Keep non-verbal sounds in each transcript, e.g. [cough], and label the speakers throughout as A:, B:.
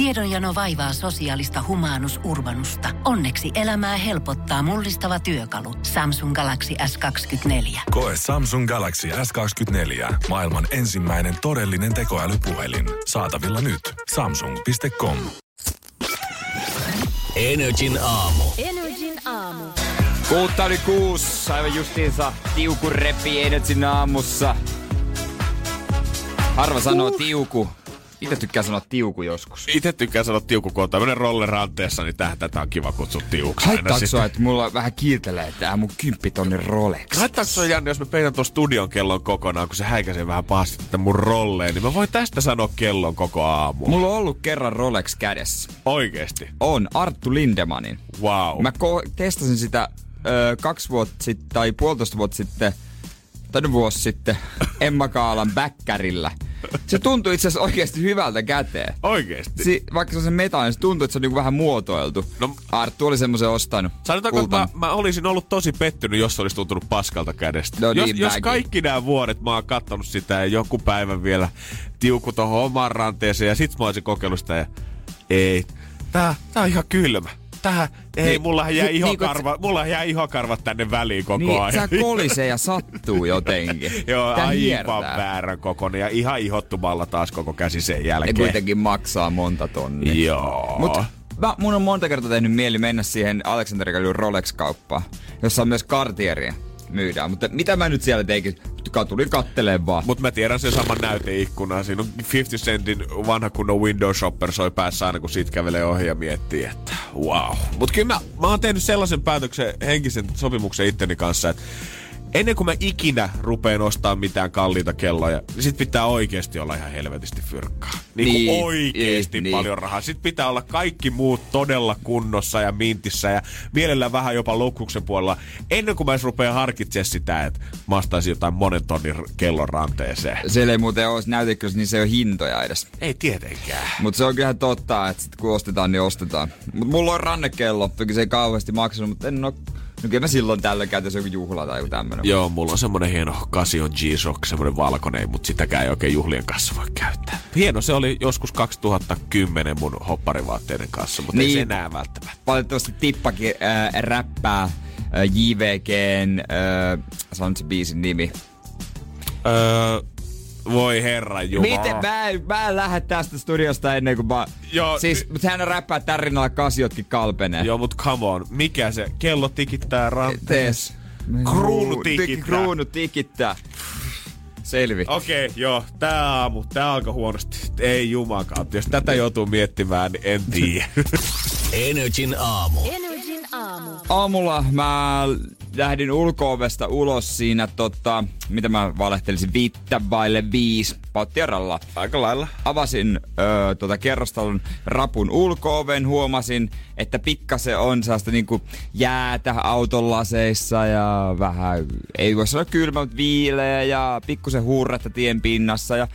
A: Tiedonjano vaivaa sosiaalista humanus urbanusta. Onneksi elämää helpottaa mullistava työkalu. Samsung Galaxy S24.
B: Koe Samsung Galaxy S24. Maailman ensimmäinen todellinen tekoälypuhelin. Saatavilla nyt. Samsung.com.
C: Energin aamu.
D: Energin aamu.
E: Kuutta yli kuusi, aivan justiinsa tiuku repi Energin aamussa. Harva sanoo tiuku. Itse tykkää sanoa tiuku joskus.
F: Itse tykkään sanoa tiuku, kun on tämmönen rolleranteessa, niin tähän tätä on kiva kutsua tiuksi.
E: Haittaako sua, että mulla vähän kiiltelee tää mun kymppitonnin Rolex?
F: Haittaako se Janne, jos mä peitän tuon studion kellon kokonaan, kun se häikäisee vähän pahasti tätä mun rolleen, niin mä voin tästä sanoa kellon koko aamu.
E: Mulla on ollut kerran Rolex kädessä.
F: Oikeesti.
E: On, Arttu Lindemanin.
F: Wow.
E: Mä ko- testasin sitä ö, kaksi vuotta sitten, tai puolitoista vuotta sitten, nyt vuosi sitten, Emma Kaalan bäkkärillä. Se tuntui itse asiassa oikeasti hyvältä käteen.
F: Oikeesti.
E: Si- vaikka se on se metallinen, niin se tuntuu, että se on niinku vähän muotoiltu.
F: No-
E: Arttu oli semmoisen ostanut.
F: Sanotaanko, että mä, mä, olisin ollut tosi pettynyt, jos se olisi tuntunut paskalta kädestä.
E: No
F: jos,
E: niin,
F: jos
E: mäkin.
F: kaikki nämä vuodet mä oon kattonut sitä ja joku päivä vielä tiuku tohon omaan ranteeseen ja sit mä olisin kokeillut sitä ja ei, tää, tää on ihan kylmä. Tähän, ei,
E: Niin,
F: mulla jää,
E: niin,
F: ihokarva, mulla jää ihokarvat tänne väliin koko
E: Niin,
F: ajan.
E: sä kolisee ja sattuu jotenkin. [laughs]
F: Joo,
E: Tää
F: aivan
E: hiertää.
F: väärän kokoinen ja ihan ihottumalla taas koko käsi sen jälkeen.
E: kuitenkin maksaa monta tonnia.
F: Joo.
E: Mut mä, mun on monta kertaa tehnyt mieli mennä siihen Alexander Gallyn Rolex-kauppaan, jossa on myös Cartieria myydään. Mutta mitä mä nyt siellä teikin? Tulin katteleen vaan.
F: Mutta mä tiedän sen saman näyteikkuna. Siinä on 50 Centin vanha kunnon window shopper soi päässä aina, kun siitä kävelee ohi ja miettii, että wow. Mutta kyllä mä, mä oon tehnyt sellaisen päätöksen, henkisen sopimuksen itteni kanssa, että ennen kuin mä ikinä rupeen ostaa mitään kalliita kelloja, niin sit pitää oikeasti olla ihan helvetisti fyrkkaa. Niin,
E: Niin,
F: niin oikeasti
E: niin.
F: paljon rahaa. Sitten pitää olla kaikki muut todella kunnossa ja mintissä ja mielellään vähän jopa luksuksen puolella. Ennen kuin mä edes rupean harkitsemaan sitä, että mä ostaisin jotain monen tonnin kellon ranteeseen.
E: Siellä ei muuten ole näytekyssä, niin se ei ole hintoja edes.
F: Ei tietenkään.
E: Mutta se on kyllä totta, että sit kun ostetaan, niin ostetaan. Mutta mulla on rannekello, toki se ei kauheasti maksanut, mutta en oo... No kyllä mä silloin tällöin käytäisi joku juhla tai joku tämmönen.
F: Joo, mulla on semmonen hieno Casion G-Shock, semmonen valkoinen, mutta sitäkään ei oikein juhlien kanssa voi käyttää. Hieno se oli joskus 2010 mun hopparivaatteiden kanssa, mutta niin. ei
E: Niin.
F: se enää välttämättä.
E: Valitettavasti Tippakin äh, räppää äh, JVGn, äh, sanon nyt se biisin nimi.
F: Öö, voi herra Jumala.
E: Miten? Mä en, mä en lähde tästä studiosta ennen kuin mä...
F: Joo,
E: siis,
F: y-
E: mutta hän räppää tän rinnalla kasiotkin kalpenee.
F: Joo, mut come on. Mikä se? Kello tikittää ranteessa.
E: Tees.
F: Kruunu
E: Tiki-
F: tikittää.
E: Kruunu tikittää. Selvi.
F: Okei, okay, joo. Tää aamu, tää alkoi huonosti. Ei jumakautta. Jos tätä joutuu miettimään, niin en tiedä. [laughs]
C: Energin aamu.
D: Energin aamu.
E: Aamulla mä lähdin ulko-ovesta ulos siinä, tota, mitä mä valehtelisin, viittä vaille viisi pauttiaralla.
F: Aika lailla.
E: Avasin ö, tota kerrostalon rapun ulko-oven, huomasin, että pikkasen on sellaista niinku jäätä auton laseissa ja vähän, ei voi sanoa kylmä, mutta viileä ja pikkusen hurretta tien pinnassa ja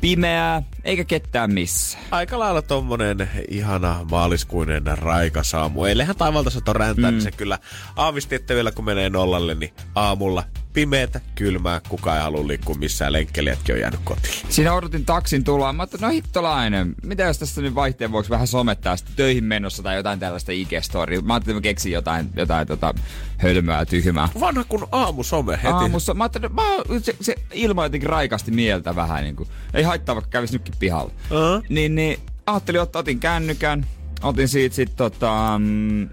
E: pimeää, eikä ketään missään.
F: Aika lailla tommonen ihana maaliskuinen raikas aamu. Eilähän taivalta sato räntää, mm. niin se kyllä aavisti, että vielä kun menee nollalle, niin aamulla pimeätä, kylmää, kukaan ei halua liikkua missään, lenkkelijätkin on jäänyt kotiin.
E: Siinä odotin taksin tuloa. Mä ajattelin, no hittolainen, mitä jos tässä nyt vaihteen vuoksi vähän somettaa sitten töihin menossa tai jotain tällaista IG-storia. Mä ajattelin, että mä keksin jotain, jotain tota, hölmöä tyhmää.
F: Vanha kun aamusome heti.
E: Aamussa, mä ajattelin, mä, se, se ilma jotenkin raikasti mieltä vähän niin kuin. Ei haittaa, vaikka kävis nytkin pihalla.
F: Uh-huh.
E: Niin, niin ajattelin, että otin kännykän, otin siitä sit tota, mm,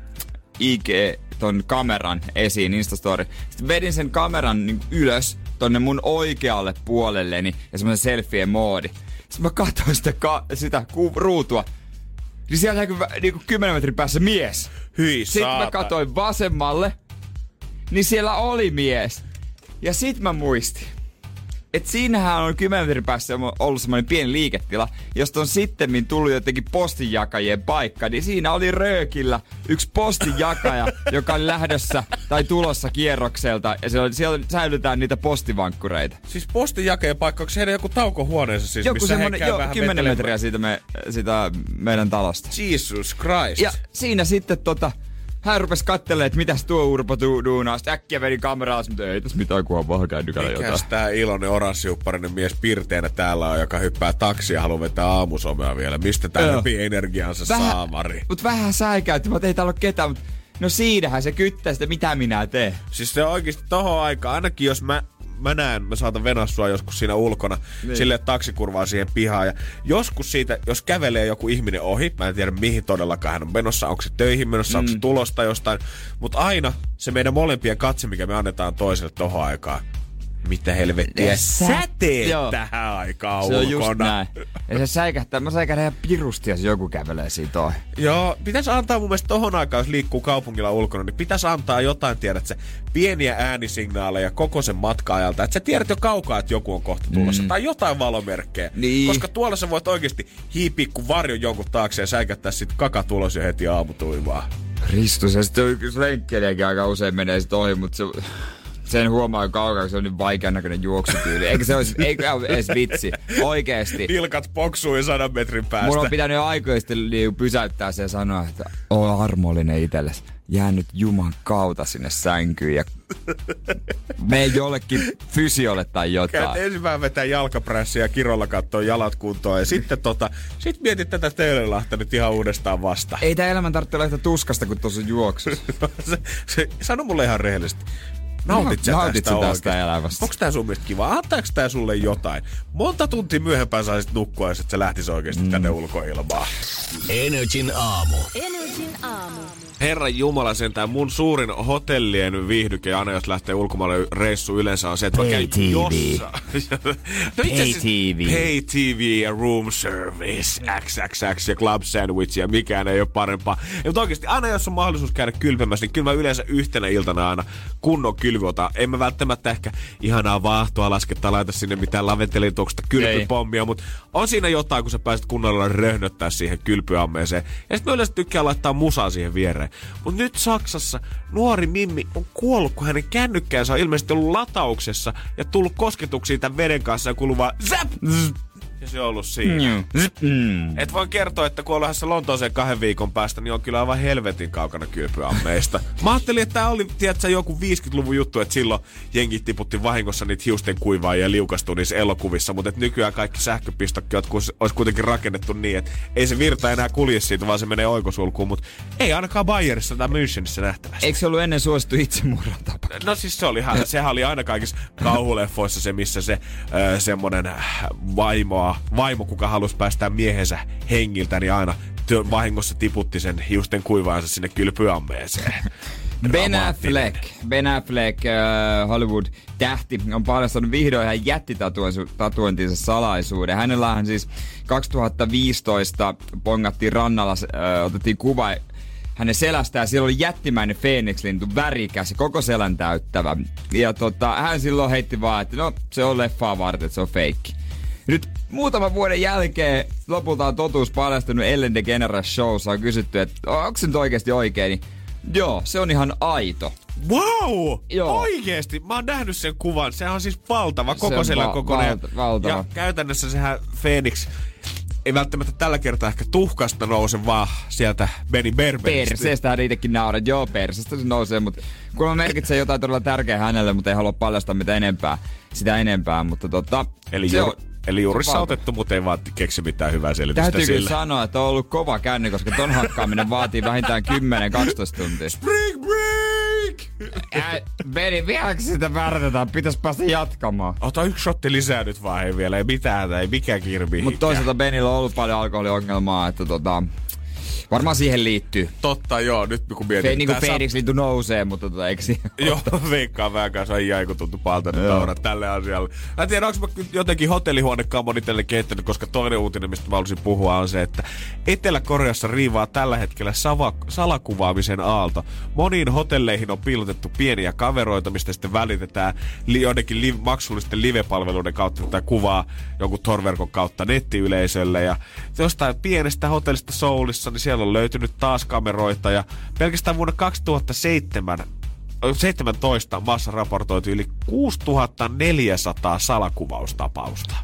E: IG, ton kameran esiin, Instastory. Sitten vedin sen kameran niin ylös tonne mun oikealle puolelleni ja semmoisen selfie moodi. Sitten mä katsoin sitä, ka- sitä ku- ruutua. Niin siellä näkyy niinku 10 metrin päässä mies.
F: Hyi
E: Sitten
F: saata.
E: mä katsoin vasemmalle, niin siellä oli mies. Ja sit mä muistin, että siinähän on 10 metrin päässä ollut semmoinen pieni liiketila, josta on sitten tullut jotenkin postinjakajien paikka, niin siinä oli röökillä yksi postinjakaja, [laughs] joka oli lähdössä tai tulossa kierrokselta, ja siellä, siellä säilytään niitä postivankkureita.
F: Siis postin jakeen paikka, onko heidän joku taukohuoneensa siis,
E: Joku
F: missä he
E: semmonen, jo,
F: vähän
E: 10
F: vetelemään?
E: metriä siitä, me, siitä meidän talosta.
F: Jesus Christ.
E: Ja siinä sitten tota, hän rupesi kattelemaan, että mitäs tuo Urpo tuu duunaa. Sitten äkkiä veri kameraa, mutta ei tässä mitään, kun on vaan kännykällä jotain.
F: Mikäs tää iloinen oranssiupparinen mies pirteenä täällä on, joka hyppää taksia ja haluaa vetää aamusomea vielä. Mistä tää läpi energiansa saamari?
E: Mut vähän säikäytti, mutta ei täällä ole ketään. Mut no siinähän se kyttää sitä, mitä minä teen.
F: Siis se oikeesti tohon aikaan, ainakin jos mä mä näen, mä saatan venää sua joskus siinä ulkona. Niin. sille taksikurvaa siihen pihaan. Ja joskus siitä, jos kävelee joku ihminen ohi, mä en tiedä mihin todellakaan hän on menossa, onko se töihin menossa, mm. onko se tulosta jostain, mutta aina se meidän molempien katse, mikä me annetaan toiselle tohon aikaan. Mitä helvettiä sä teet
E: Joo.
F: tähän aikaan
E: Se on
F: ulkona?
E: just näin. Ja se säikähtää, mä säikähdän ihan pirusti, jos joku kävelee siitä ohi.
F: Joo, pitäisi antaa mun mielestä tohon aikaan, jos liikkuu kaupungilla ulkona, niin pitäisi antaa jotain, tiedät sä, pieniä äänisignaaleja koko sen matka-ajalta. Että sä tiedät jo kaukaa, että joku on kohta tulossa. Mm. Tai jotain valomerkkejä.
E: Niin.
F: Koska tuolla sä voit oikeasti hiipiä kuin varjon jonkun taakse ja säikättää sit kaka tulos jo heti aamutuivaa.
E: Ristus, ja sitten lenkkeilijäkin aika usein menee sit ohi, mutta se, sen huomaa kaukaa, kun se on niin vaikean näköinen juoksutyyli. Eikä se olisi, eikä ole edes vitsi. Oikeesti.
F: Nilkat poksuu jo sadan metrin päästä.
E: Mulla on pitänyt jo aikoja sitten niinku pysäyttää se ja sanoa, että oo armollinen itsellesi. Jää nyt Juman kautta sinne sänkyyn ja mene jollekin fysiolle tai
F: Käyt
E: jotain.
F: ensimmäinen vetää jalkaprässiä ja kirolla kattoo jalat kuntoon ja sitten tota, sit mietit tätä teilelahta nyt ihan uudestaan vasta.
E: Ei tää elämän tarvitse olla tuskasta kuin tuossa juoksussa. [laughs]
F: se, se, sano mulle ihan rehellisesti. Nautit sä
E: Nautit
F: tästä,
E: tästä
F: oikeesti?
E: elämästä?
F: Onks tää sun mielestä kiva? Antaako tää sulle jotain? Monta tuntia myöhempään saisit nukkua, jos et sä lähtis oikeesti mm. tänne ulkoilmaan.
C: Energin aamu.
D: Energin aamu.
F: Herran Jumala sentään, mun suurin hotellien viihdyke aina, jos lähtee ulkomaille reissu yleensä on se, että mä
E: Pay
F: käyn
E: TV.
F: jossain. [laughs] no
E: Pay
F: asiassa
E: TV.
F: Pay TV ja room service, XXX ja club sandwich ja mikään ei ole parempaa. Ja, mutta oikeasti aina jos on mahdollisuus käydä kylpemässä, niin kyllä mä yleensä yhtenä iltana aina kunnon kylvyota. En mä välttämättä ehkä ihanaa vaahtoa lasketta laita sinne mitään laventelituoksesta kylpypommia, mutta on siinä jotain, kun sä pääset kunnolla röhnöttää siihen kylpyammeeseen. Ja sitten mä yleensä tykkään laittaa musaa siihen viereen. Mutta nyt Saksassa nuori Mimmi on kuollut, kun hänen kännykkäänsä on ilmeisesti ollut latauksessa ja tullut kosketuksiin tämän veden kanssa ja kuuluu vaan zap! Ja se on ollut siinä.
E: Mm.
F: Et voin kertoa, että kun on lähdössä Lontooseen kahden viikon päästä, niin on kyllä aivan helvetin kaukana kylpyammeista. Mä ajattelin, että tää oli, tiedätkö, joku 50-luvun juttu, että silloin jengi tiputti vahingossa niitä hiusten kuivaajia ja liukastui niissä elokuvissa, mutta nykyään kaikki sähköpistokkiot kus- olisi kuitenkin rakennettu niin, että ei se virta enää kulje siitä, vaan se menee oikosulkuun, mutta ei ainakaan Bayerissa tai Münchenissä nähtävästi.
E: Eikö se ollut ennen suosittu itsemurhan tapa?
F: No siis se oli sehän oli aina kaikissa kauhuleffoissa se, missä se ö, semmonen äh, vaimoa, vaimo, kuka halusi päästää miehensä hengiltä, niin aina vahingossa tiputti sen hiusten kuivaajansa sinne kylpyammeeseen. [laughs]
E: Ben. Affleck, Ben Affleck, äh, Hollywood-tähti, on paljastanut vihdoin ihan jättitatuointinsa salaisuuden. Hänellähän siis 2015 pongattiin rannalla, äh, otettiin kuva hänen selästään. Siellä oli jättimäinen Phoenix-lintu, värikäs ja koko selän täyttävä. Ja tota, hän silloin heitti vaan, että no se on leffaa varten, että se on feikki. Nyt muutaman vuoden jälkeen lopulta on totuus paljastunut Ellen DeGeneres Showssa. On kysytty, että onko se nyt oikeasti oikein, niin Joo, se on ihan aito.
F: Wow!
E: Joo.
F: Oikeesti, mä oon nähnyt sen kuvan. Sehän on siis valtava,
E: Se
F: koko
E: on
F: selän
E: va-
F: kokoinen.
E: valta- valtava.
F: Ja käytännössä sehän Phoenix ei välttämättä tällä kertaa ehkä tuhkasta nouse, vaan sieltä Benny Berberistä.
E: Perseestä hän itsekin naurat. Joo, persestä se nousee, mutta kun merkitsee jotain todella tärkeää hänelle, mutta ei halua paljastaa mitä enempää, sitä enempää, mutta tota...
F: Eli,
E: se
F: juur,
E: on-
F: eli juurissa
E: se on
F: otettu, mutta ei vaan keksi mitään hyvää selitystä
E: Täytyy kyllä
F: sillä.
E: sanoa, että on ollut kova känni, koska ton hakkaaminen vaatii vähintään 10-12 tuntia.
F: Break, break!
E: Ää, Beni, vieläkö sitä värtetään? Pitäis päästä jatkamaan.
F: Ota yksi shotti lisää nyt vaan, ei vielä, ei mitään, ei mikään kirbi.
E: Mutta toisaalta Benillä on ollut paljon alkoholiongelmaa, että tota, varmaan siihen liittyy.
F: Totta, joo, nyt kun mietin.
E: Fe, niin kuin Phoenix lintu nousee, mutta tota, eikö siihen [laughs]
F: Joo, veikkaan vähän kanssa ai jäi, kun tuntui palta tälle asialle. Mä en tiedä, onko mä jotenkin hotellihuonekamon itselle kehittänyt, koska toinen uutinen, mistä mä haluaisin puhua, on se, että Etelä-Koreassa riivaa tällä hetkellä sava, salakuvaamisen aalto. Moniin hotelleihin on piilotettu pieniä kaveroita, mistä sitten välitetään li, joidenkin li, maksullisten live-palveluiden kautta tätä kuvaa jonkun torverkon kautta nettiyleisölle. Ja jostain pienestä hotellista Soulissa, niin siellä on löytynyt taas kameroita. Ja pelkästään vuonna 2007 17 maassa raportoitu yli 6400 salakuvaustapausta.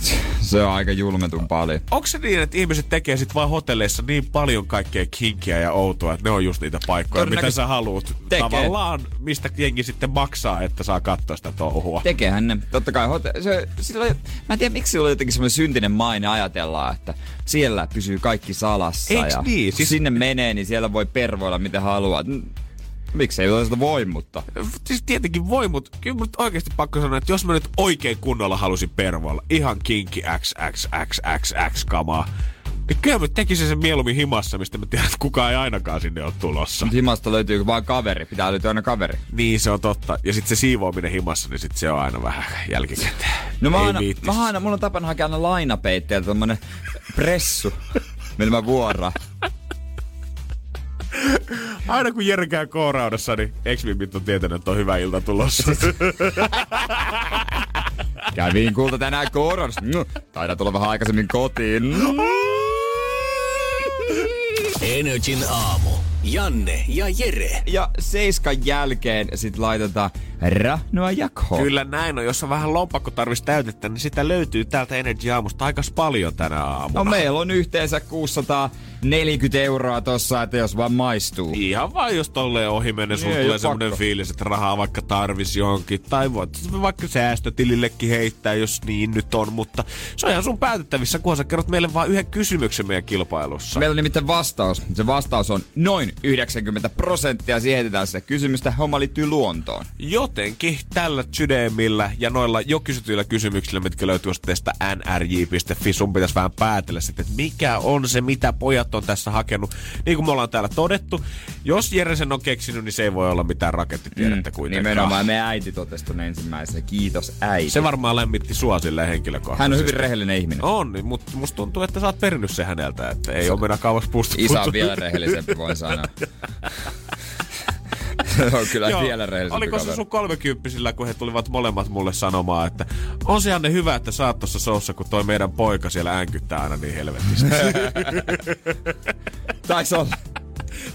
F: [laughs]
E: Se on aika julmetun paljon.
F: Onko se niin, että ihmiset tekee sit vaan hotelleissa niin paljon kaikkea kinkiä ja outoa, että ne on just niitä paikkoja, mitä sä haluat
E: tekee.
F: tavallaan, mistä jengi sitten maksaa, että saa katsoa sitä touhua.
E: Tekehän ne. Totta kai hote- se, sillä mä en tiedä, miksi sillä on jotenkin semmoinen syntinen maine ajatellaan, että siellä pysyy kaikki salassa.
F: Eiks
E: ja
F: niin?
E: kun
F: Siis-
E: sinne menee, niin siellä voi pervoilla mitä haluaa. Mm, Miksi ei sitä voi, mutta...
F: Siis tietenkin voi, mutta kyllä mun oikeasti pakko sanoa, että jos mä nyt oikein kunnolla halusin pervoilla, ihan kinki XXXXX kamaa, niin kyllä mä tekisin sen mieluummin himassa, mistä mä tiedän, että kukaan ei ainakaan sinne ole tulossa.
E: Mut himasta löytyy vaan kaveri. Pitää löytyä aina kaveri.
F: Niin, se on totta. Ja sitten se siivoaminen himassa, niin sit se on aina vähän jälkikäteen.
E: No mä,
F: Ei
E: aina,
F: viittis.
E: mä aina, mulla on tapana hakea aina lainapeitteeltä tommonen pressu, millä mä vuoraan. [laughs]
F: Aina kun Jere käy kooraudessa, niin ex-vimmit on tietänyt, että on hyvä ilta tulossa. [laughs]
E: Kävin kulta tänään koronassa. Mm, Taidaa tulla vähän aikaisemmin kotiin. Mm.
C: Energin aamu. Janne ja Jere.
E: Ja seiskan jälkeen sit laitetaan rahnoa jakoon.
F: Kyllä näin on. Jos on vähän lompakko tarvitsisi täytettä, niin sitä löytyy täältä Energy Aamusta aika paljon tänä aamuna.
E: No meillä on yhteensä 640 euroa tossa, että jos vaan maistuu.
F: Ihan vaan jos tolleen ohi menee, sulla
E: Niin, ei
F: tulee semmonen
E: pakko.
F: fiilis, että rahaa vaikka tarvis johonkin. Tai voit vaikka säästötilillekin heittää, jos niin nyt on. Mutta se on ihan sun päätettävissä, kunhan sä kerrot meille vaan yhden kysymyksen meidän kilpailussa.
E: Meillä on nimittäin vastaus. Se vastaus on noin 90 prosenttia. Siihen sitä kysymystä. Homma liittyy luontoon.
F: Jotenkin tällä sydämillä ja noilla jo kysytyillä kysymyksillä, mitkä löytyy osoitteesta nrj.fi, sun pitäisi vähän päätellä sitten, että mikä on se, mitä pojat on tässä hakenut. Niin kuin me ollaan täällä todettu, jos Jere sen on keksinyt, niin se ei voi olla mitään rakettitiedettä kuitenkaan.
E: Mm, Nimenomaan meidän äiti totesi ton ensimmäisenä. Kiitos äiti.
F: Se varmaan lämmitti sua silleen henkilökohtaisesti.
E: Hän on hyvin rehellinen ihminen.
F: On, niin, mutta musta tuntuu, että sä oot perinnyt se häneltä, että ei ole mennä kauas puusta.
E: Isä on vielä rehellisempi, voin sanoa. [laughs] [laughs] On kyllä
F: Joo.
E: vielä rehellisempi
F: Oliko se sun kolmekymppisillä, kun he tulivat molemmat mulle sanomaan, että on se Janne hyvä, että sä oot tossa soussa, kun toi meidän poika siellä änkyttää aina niin helvetisti. [laughs]
E: Taisi olla.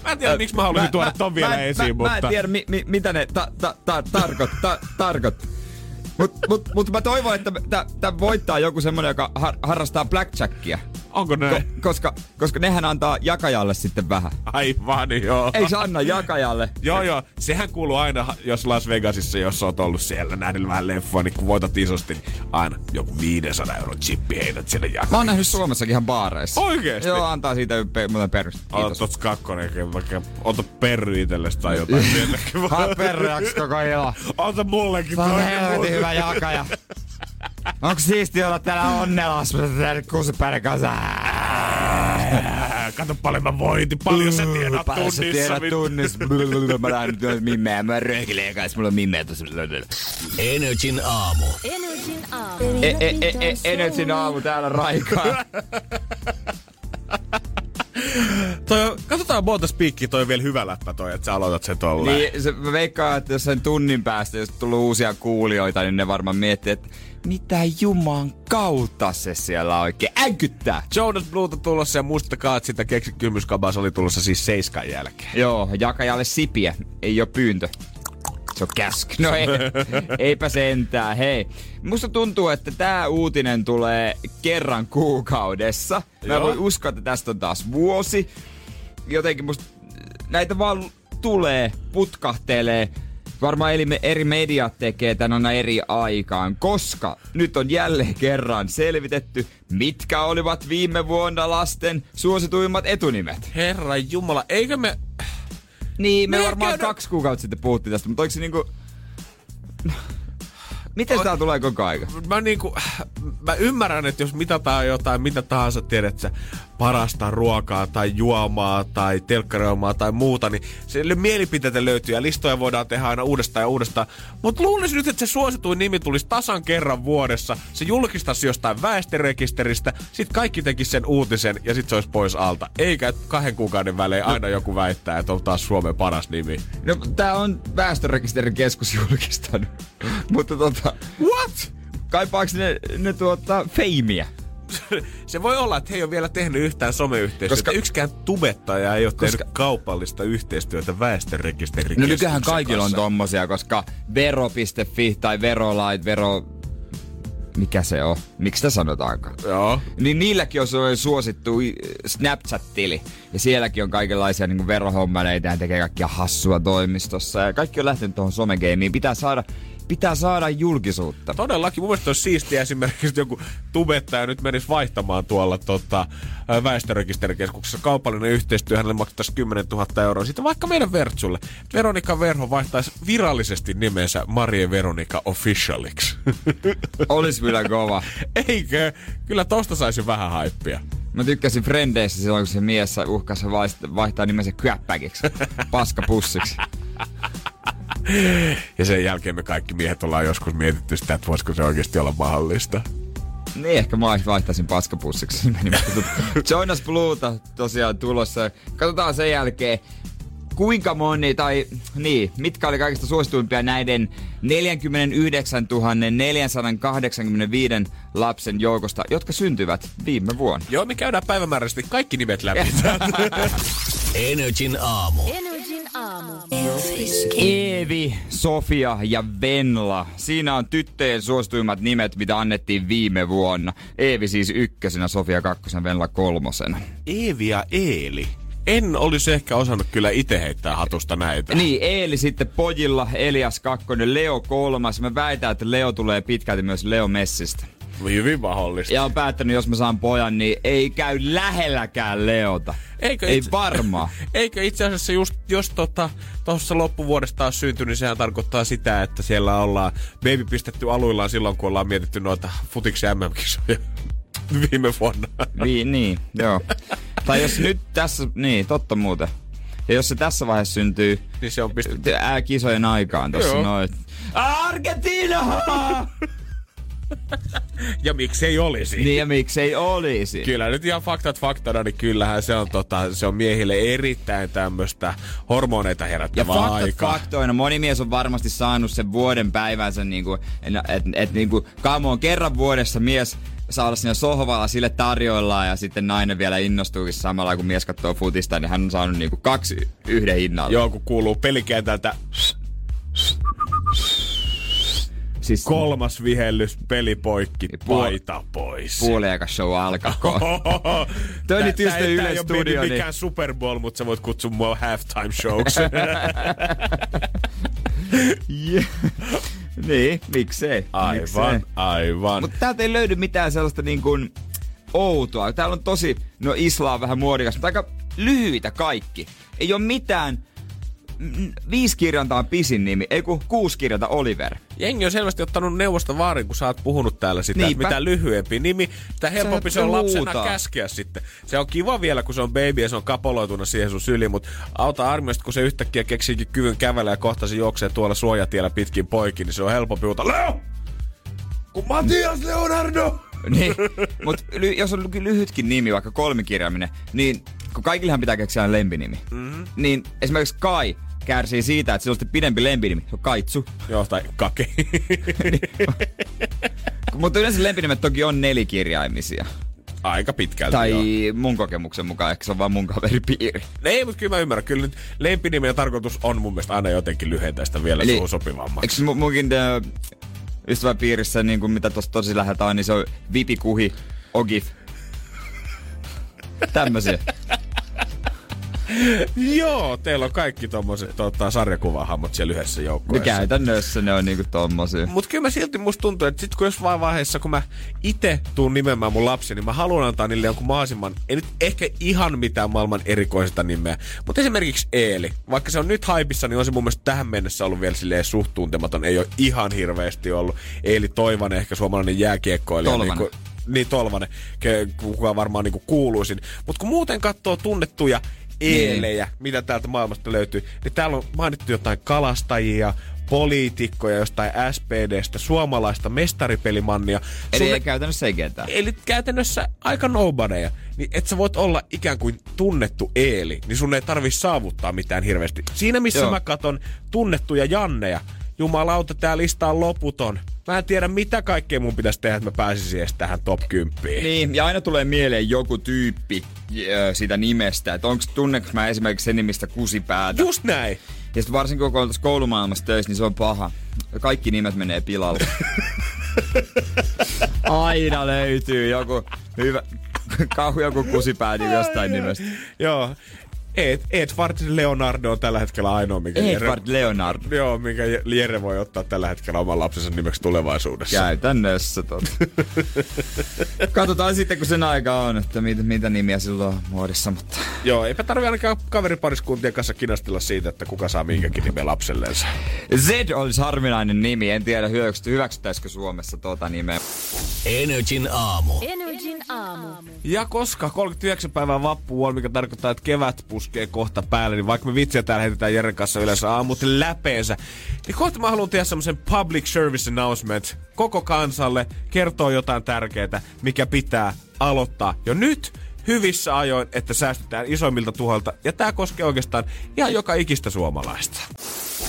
F: mä en tiedä, miksi mä haluaisin tuoda ton vielä
E: mä,
F: esiin,
E: mä,
F: mutta...
E: Mä en tiedä, mi, mi, mitä ne ta, ta, ta, tarkot, ta, tarkot. Mut, mut, mut mä toivon, että tämä voittaa joku semmonen, joka har, harrastaa blackjackia.
F: Onko
E: Ko,
F: näin?
E: koska, koska nehän antaa jakajalle sitten vähän.
F: Aivan, joo.
E: Ei se anna jakajalle.
F: Joo, joo. Sehän kuuluu aina, jos Las Vegasissa, jos oot ollut siellä nähnyt vähän leffoa, niin kun voitat isosti, niin aina joku 500 euron chippi heität sinne jakaa.
E: Mä oon nähnyt Suomessakin ihan baareissa.
F: Oikeesti?
E: Joo, antaa siitä pe- muuten perus. Kiitos.
F: Ota kakkonen, vaikka ota perry itsellesi tai jotain. [laughs] Sieltäkin
E: Ha,
F: vaan.
E: perreäks koko ilo.
F: Ota mullekin. Toi.
E: helvetin hyvä jakaja. Onks siisti olla täällä täällä kuusipäinen kanssa?
F: Kato paljon mä voitin, paljon sä tiedät
E: Paljon sä
F: tunnissa.
E: tiedät
F: vittu.
E: tunnissa. Mä lähden nyt mimmeä. Mä röökilen kanssa. Mulla on mimmeä tossa.
C: Energin aamu.
D: Energin aamu.
E: E, e, e, e, Energin aamu täällä raikaa. [laughs]
F: Toi, katsotaan monta spiikkiä, toi on vielä hyvä läppä toi, että sä aloitat sen tolleen.
E: Niin, se, mä veikkaan, että jos sen tunnin päästä, jos tulee uusia kuulijoita, niin ne varmaan miettii, että mitä juman kautta se siellä oikein äänkyttää.
F: Jonas Bluuta tulossa ja muistakaa, että sitä keksi kymyskabas oli tulossa siis seiskan jälkeen.
E: Joo, jakajalle sipiä. Ei oo pyyntö. Se on käsk. No ei, [laughs] eipä sentään. Hei, musta tuntuu, että tää uutinen tulee kerran kuukaudessa. Mä
F: Joo.
E: voin uskoa, että tästä on taas vuosi. Jotenkin musta näitä vaan tulee, putkahtelee. Varmaan eri, eri mediat tekee tän aina eri aikaan, koska nyt on jälleen kerran selvitetty, mitkä olivat viime vuonna lasten suosituimmat etunimet.
F: Herra Jumala, eikö me...
E: Niin, me
F: Me
E: varmaan
F: käydään-
E: kaksi kuukautta sitten puhuttiin tästä, mutta oliko se niinku... Miten tää tulee koko aika?
F: Mä, niinku, mä ymmärrän, että jos mitataan jotain, mitä tahansa, tiedät sä, parasta ruokaa tai juomaa tai telkkariomaa tai muuta, niin se mielipiteitä löytyy ja listoja voidaan tehdä aina uudestaan ja uudestaan. Mutta luulisin nyt, että se suosituin nimi tulisi tasan kerran vuodessa. Se julkistaisi jostain väestörekisteristä, sit kaikki tekisi sen uutisen ja sit se olisi pois alta. Eikä kahden kuukauden välein aina joku väittää, että on taas Suomen paras nimi.
E: No, tää on väestörekisterin keskus julkistanut. [laughs] mutta tota...
F: What?
E: Kaipaaks ne, ne tuota, feimiä? [laughs]
F: Se voi olla, että he ei ole vielä tehnyt yhtään someyhteistyötä.
E: Koska-
F: yksikään tubettaja ei ole
E: Koska-
F: tehnyt kaupallista yhteistyötä väestörekisterin
E: No nykyään kaikilla on tommosia, koska vero.fi tai verolait, vero... mikä se on? Miksi sitä sanotaankaan?
F: Joo.
E: Niin niilläkin on sellainen suosittu i- Snapchat-tili. Ja sielläkin on kaikenlaisia niin verohommaleita ja tekee kaikkia hassua toimistossa. Ja kaikki on lähtenyt tuohon somegeimiin. Pitää saada, pitää saada julkisuutta.
F: Todellakin, mun mielestä olisi siistiä esimerkiksi, että joku tubettaja nyt menisi vaihtamaan tuolla tota, väestörekisterikeskuksessa kaupallinen yhteistyö, hänelle maksettaisiin 10 000 euroa. Sitten vaikka meidän Vertsulle. Veronika Verho vaihtaisi virallisesti nimensä Marie Veronika Officialiksi. [laughs]
E: Olisi kyllä kova.
F: Eikö? Kyllä tosta saisi vähän haippia.
E: Mä tykkäsin Frendeissä silloin, kun se mies uhkasi vaihtaa, vaihtaa nimensä kyäppäkiksi. [laughs] Paskapussiksi. [laughs]
F: Ja sen jälkeen me kaikki miehet ollaan joskus mietitty sitä, että voisiko se oikeasti olla mahdollista.
E: Niin, ehkä mä vaihtaisin paskapussiksi nimenimestä. [laughs] Jonas Bluuta tosiaan tulossa. Katsotaan sen jälkeen, kuinka moni, tai niin, mitkä oli kaikista suosituimpia näiden 49 485 lapsen joukosta, jotka syntyvät viime vuonna.
F: Joo, me käydään päivämääräisesti kaikki nimet läpi. [laughs]
C: Energin aamu.
D: Energin aamu.
E: Eevi, Sofia ja Venla. Siinä on tyttöjen suosituimmat nimet, mitä annettiin viime vuonna. Eevi siis ykkösenä, Sofia kakkosen, Venla kolmosena.
F: Eevi ja Eeli. En olisi ehkä osannut kyllä itse heittää hatusta näitä.
E: Niin, Eeli sitten pojilla, Elias kakkonen, Leo kolmas. Mä väitän, että Leo tulee pitkälti myös Leo Messistä.
F: Hyvin mahdollista.
E: Ja on päättänyt, jos mä saan pojan, niin ei käy lähelläkään Leota.
F: Eikö
E: ei
F: itse-
E: varmaan. [laughs]
F: Eikö itse asiassa just, jos tota, tuossa loppuvuodesta on syntynyt, niin sehän tarkoittaa sitä, että siellä ollaan baby pistetty aluillaan silloin, kun ollaan mietitty noita futiksi MM-kisoja [laughs] viime vuonna.
E: niin, [laughs] niin, joo. tai jos nyt tässä, niin, totta muuten. Ja jos se tässä vaiheessa syntyy
F: niin se on pistetty.
E: ää, kisojen aikaan tossa
F: Joo.
E: noin. Argentina!
F: Ja miksei olisi.
E: niin ja miksei olisi.
F: Kyllä nyt ihan faktat faktana, niin kyllähän se on, tota, se on miehille erittäin tämmöistä hormoneita
E: Ja
F: herättävää
E: faktat
F: aikaa.
E: faktoina, moni mies on varmasti saanut sen vuoden päivänsä, niinku, että et, et, niinku, come on, kerran vuodessa mies saa olla siinä sohvalla, sille tarjoillaan ja sitten nainen vielä innostuukin samalla kun mies katsoo futista, niin hän on saanut niinku kaksi yhden hinnalla.
F: Joo, kun kuuluu pelikentältä
E: siis
F: kolmas vihellys, peli poikki,
E: Puol-
F: paita pois.
E: puoliaika show alkakoon. [laughs] Toi nyt just Yle
F: tää ei mennyt
E: niin-
F: mikään Super Bowl, mutta sä voit kutsua mua halftime showksi. [laughs]
E: Yeah. niin, miksei?
F: aivan,
E: miksei?
F: aivan.
E: Mutta täältä ei löydy mitään sellaista niin kuin outoa. Täällä on tosi, no Isla on vähän muodikas, mutta aika lyhyitä kaikki. Ei ole mitään, viisi kirjainta on pisin nimi, ei kun kuusi kirjainta Oliver.
F: Jengi on selvästi ottanut neuvosta vaarin, kun sä oot puhunut täällä sitä, että mitä lyhyempi nimi, sitä helpompi se on
E: se
F: lapsena
E: huutaa.
F: käskeä sitten. Se on kiva vielä, kun se on baby ja se on kapoloitunut siihen sun syliin, mutta auta armioista, kun se yhtäkkiä keksiikin kyvyn kävellä ja kohta se juoksee tuolla suojatiellä pitkin poikin, niin se on helpompi huutaa, Leo! Kun Matias Leonardo!
E: Niin, mutta ly- jos on ly- lyhytkin nimi, vaikka kolmikirjaiminen, niin kun kaikillehan pitää keksiä lempinimi, mm-hmm. niin esimerkiksi Kai kärsii siitä, että sillä on pidempi lempinimi, se on Kaitsu.
F: Joo, tai kake. [laughs]
E: Mutta yleensä lempinimet toki on nelikirjaimisia.
F: Aika pitkälti
E: Tai
F: joo.
E: mun kokemuksen mukaan, ehkä se on vaan mun kaveripiiri.
F: Ei, mutta kyllä mä ymmärrän. Kyllä nyt lempinimen tarkoitus on mun mielestä aina jotenkin lyhentää sitä vielä
E: Eli-
F: suun sopivammaksi.
E: Eikö mu- munkin äh, ystäväpiirissä, niin kuin mitä tosi läheltä on, niin se on vipikuhi, ogif. Tämmösiä.
F: Joo, teillä on kaikki tommoset tota, sarjakuvahammot siellä yhdessä
E: No
F: joukkueessa.
E: käytännössä ne on niinku tommosia.
F: Mutta kyllä mä silti musta tuntuu, että sit kun jos vaan vaiheessa, kun mä itse tuun nimemään mun lapsi, niin mä haluan antaa niille jonkun mahdollisimman, ei nyt ehkä ihan mitään maailman erikoisesta nimeä, mutta esimerkiksi Eeli. Vaikka se on nyt haipissa, niin on se mun mielestä tähän mennessä ollut vielä silleen suht tuntematon. Ei ole ihan hirveästi ollut. Eeli Toivanen, ehkä suomalainen jääkiekkoilija.
E: Tolvanen.
F: Niin, kuin, niin Tolvanen, kuka varmaan niin kuuluisin. Mutta kun muuten katsoo tunnettuja eelejä, mitä täältä maailmasta löytyy, niin täällä on mainittu jotain kalastajia, poliitikkoja jostain SPDstä, suomalaista mestaripelimannia.
E: Eli
F: Sun-
E: ei käytännössä ei ketään.
F: Eli käytännössä aika nobodyja. Niin et sä voit olla ikään kuin tunnettu Eeli, niin sun ei tarvi saavuttaa mitään hirveästi. Siinä missä
E: Joo.
F: mä katon tunnettuja Janneja, jumalauta, tää lista on loputon. Mä en tiedä, mitä kaikkea mun pitäisi tehdä, että mä pääsisin edes tähän top 10.
E: Niin, ja aina tulee mieleen joku tyyppi ö, siitä nimestä, että onko tunneks mä esimerkiksi sen nimistä kusipäätä.
F: Just näin.
E: Ja sitten varsinkin kun on tuossa koulumaailmassa töissä, niin se on paha. Kaikki nimet menee pilalle. [laughs] Aina löytyy joku hyvä, [laughs] kauhu joku kusipääni jostain nimestä.
F: Joo. Ed, Edward Leonardo on tällä hetkellä ainoa, mikä
E: Edward Leonard.
F: Joo, minkä Jere voi ottaa tällä hetkellä oman lapsensa nimeksi tulevaisuudessa.
E: Käytännössä totta. [laughs] Katsotaan sitten, kun sen aika on, että mitä, mitä nimiä silloin on muodissa. Mutta...
F: Joo, eipä tarvi ainakaan kaveripariskuntien kanssa kinastella siitä, että kuka saa minkäkin nimen lapsellensa.
E: Z olisi harvinainen nimi. En tiedä, hyväksyt- hyväksyttäisikö Suomessa tuota nimeä.
C: Energin aamu.
D: Energin aamu.
F: Ja koska 39 päivää vappu on, mikä tarkoittaa, että kevät puskee kohta päälle, niin vaikka me vitsiä täällä heitetään Jeren kanssa yleensä aamut läpeensä, niin kohta mä haluan tehdä semmoisen public service announcement koko kansalle, kertoo jotain tärkeää, mikä pitää aloittaa jo nyt hyvissä ajoin, että säästetään isoimmilta tuholta. Ja tää koskee oikeastaan ihan joka ikistä suomalaista.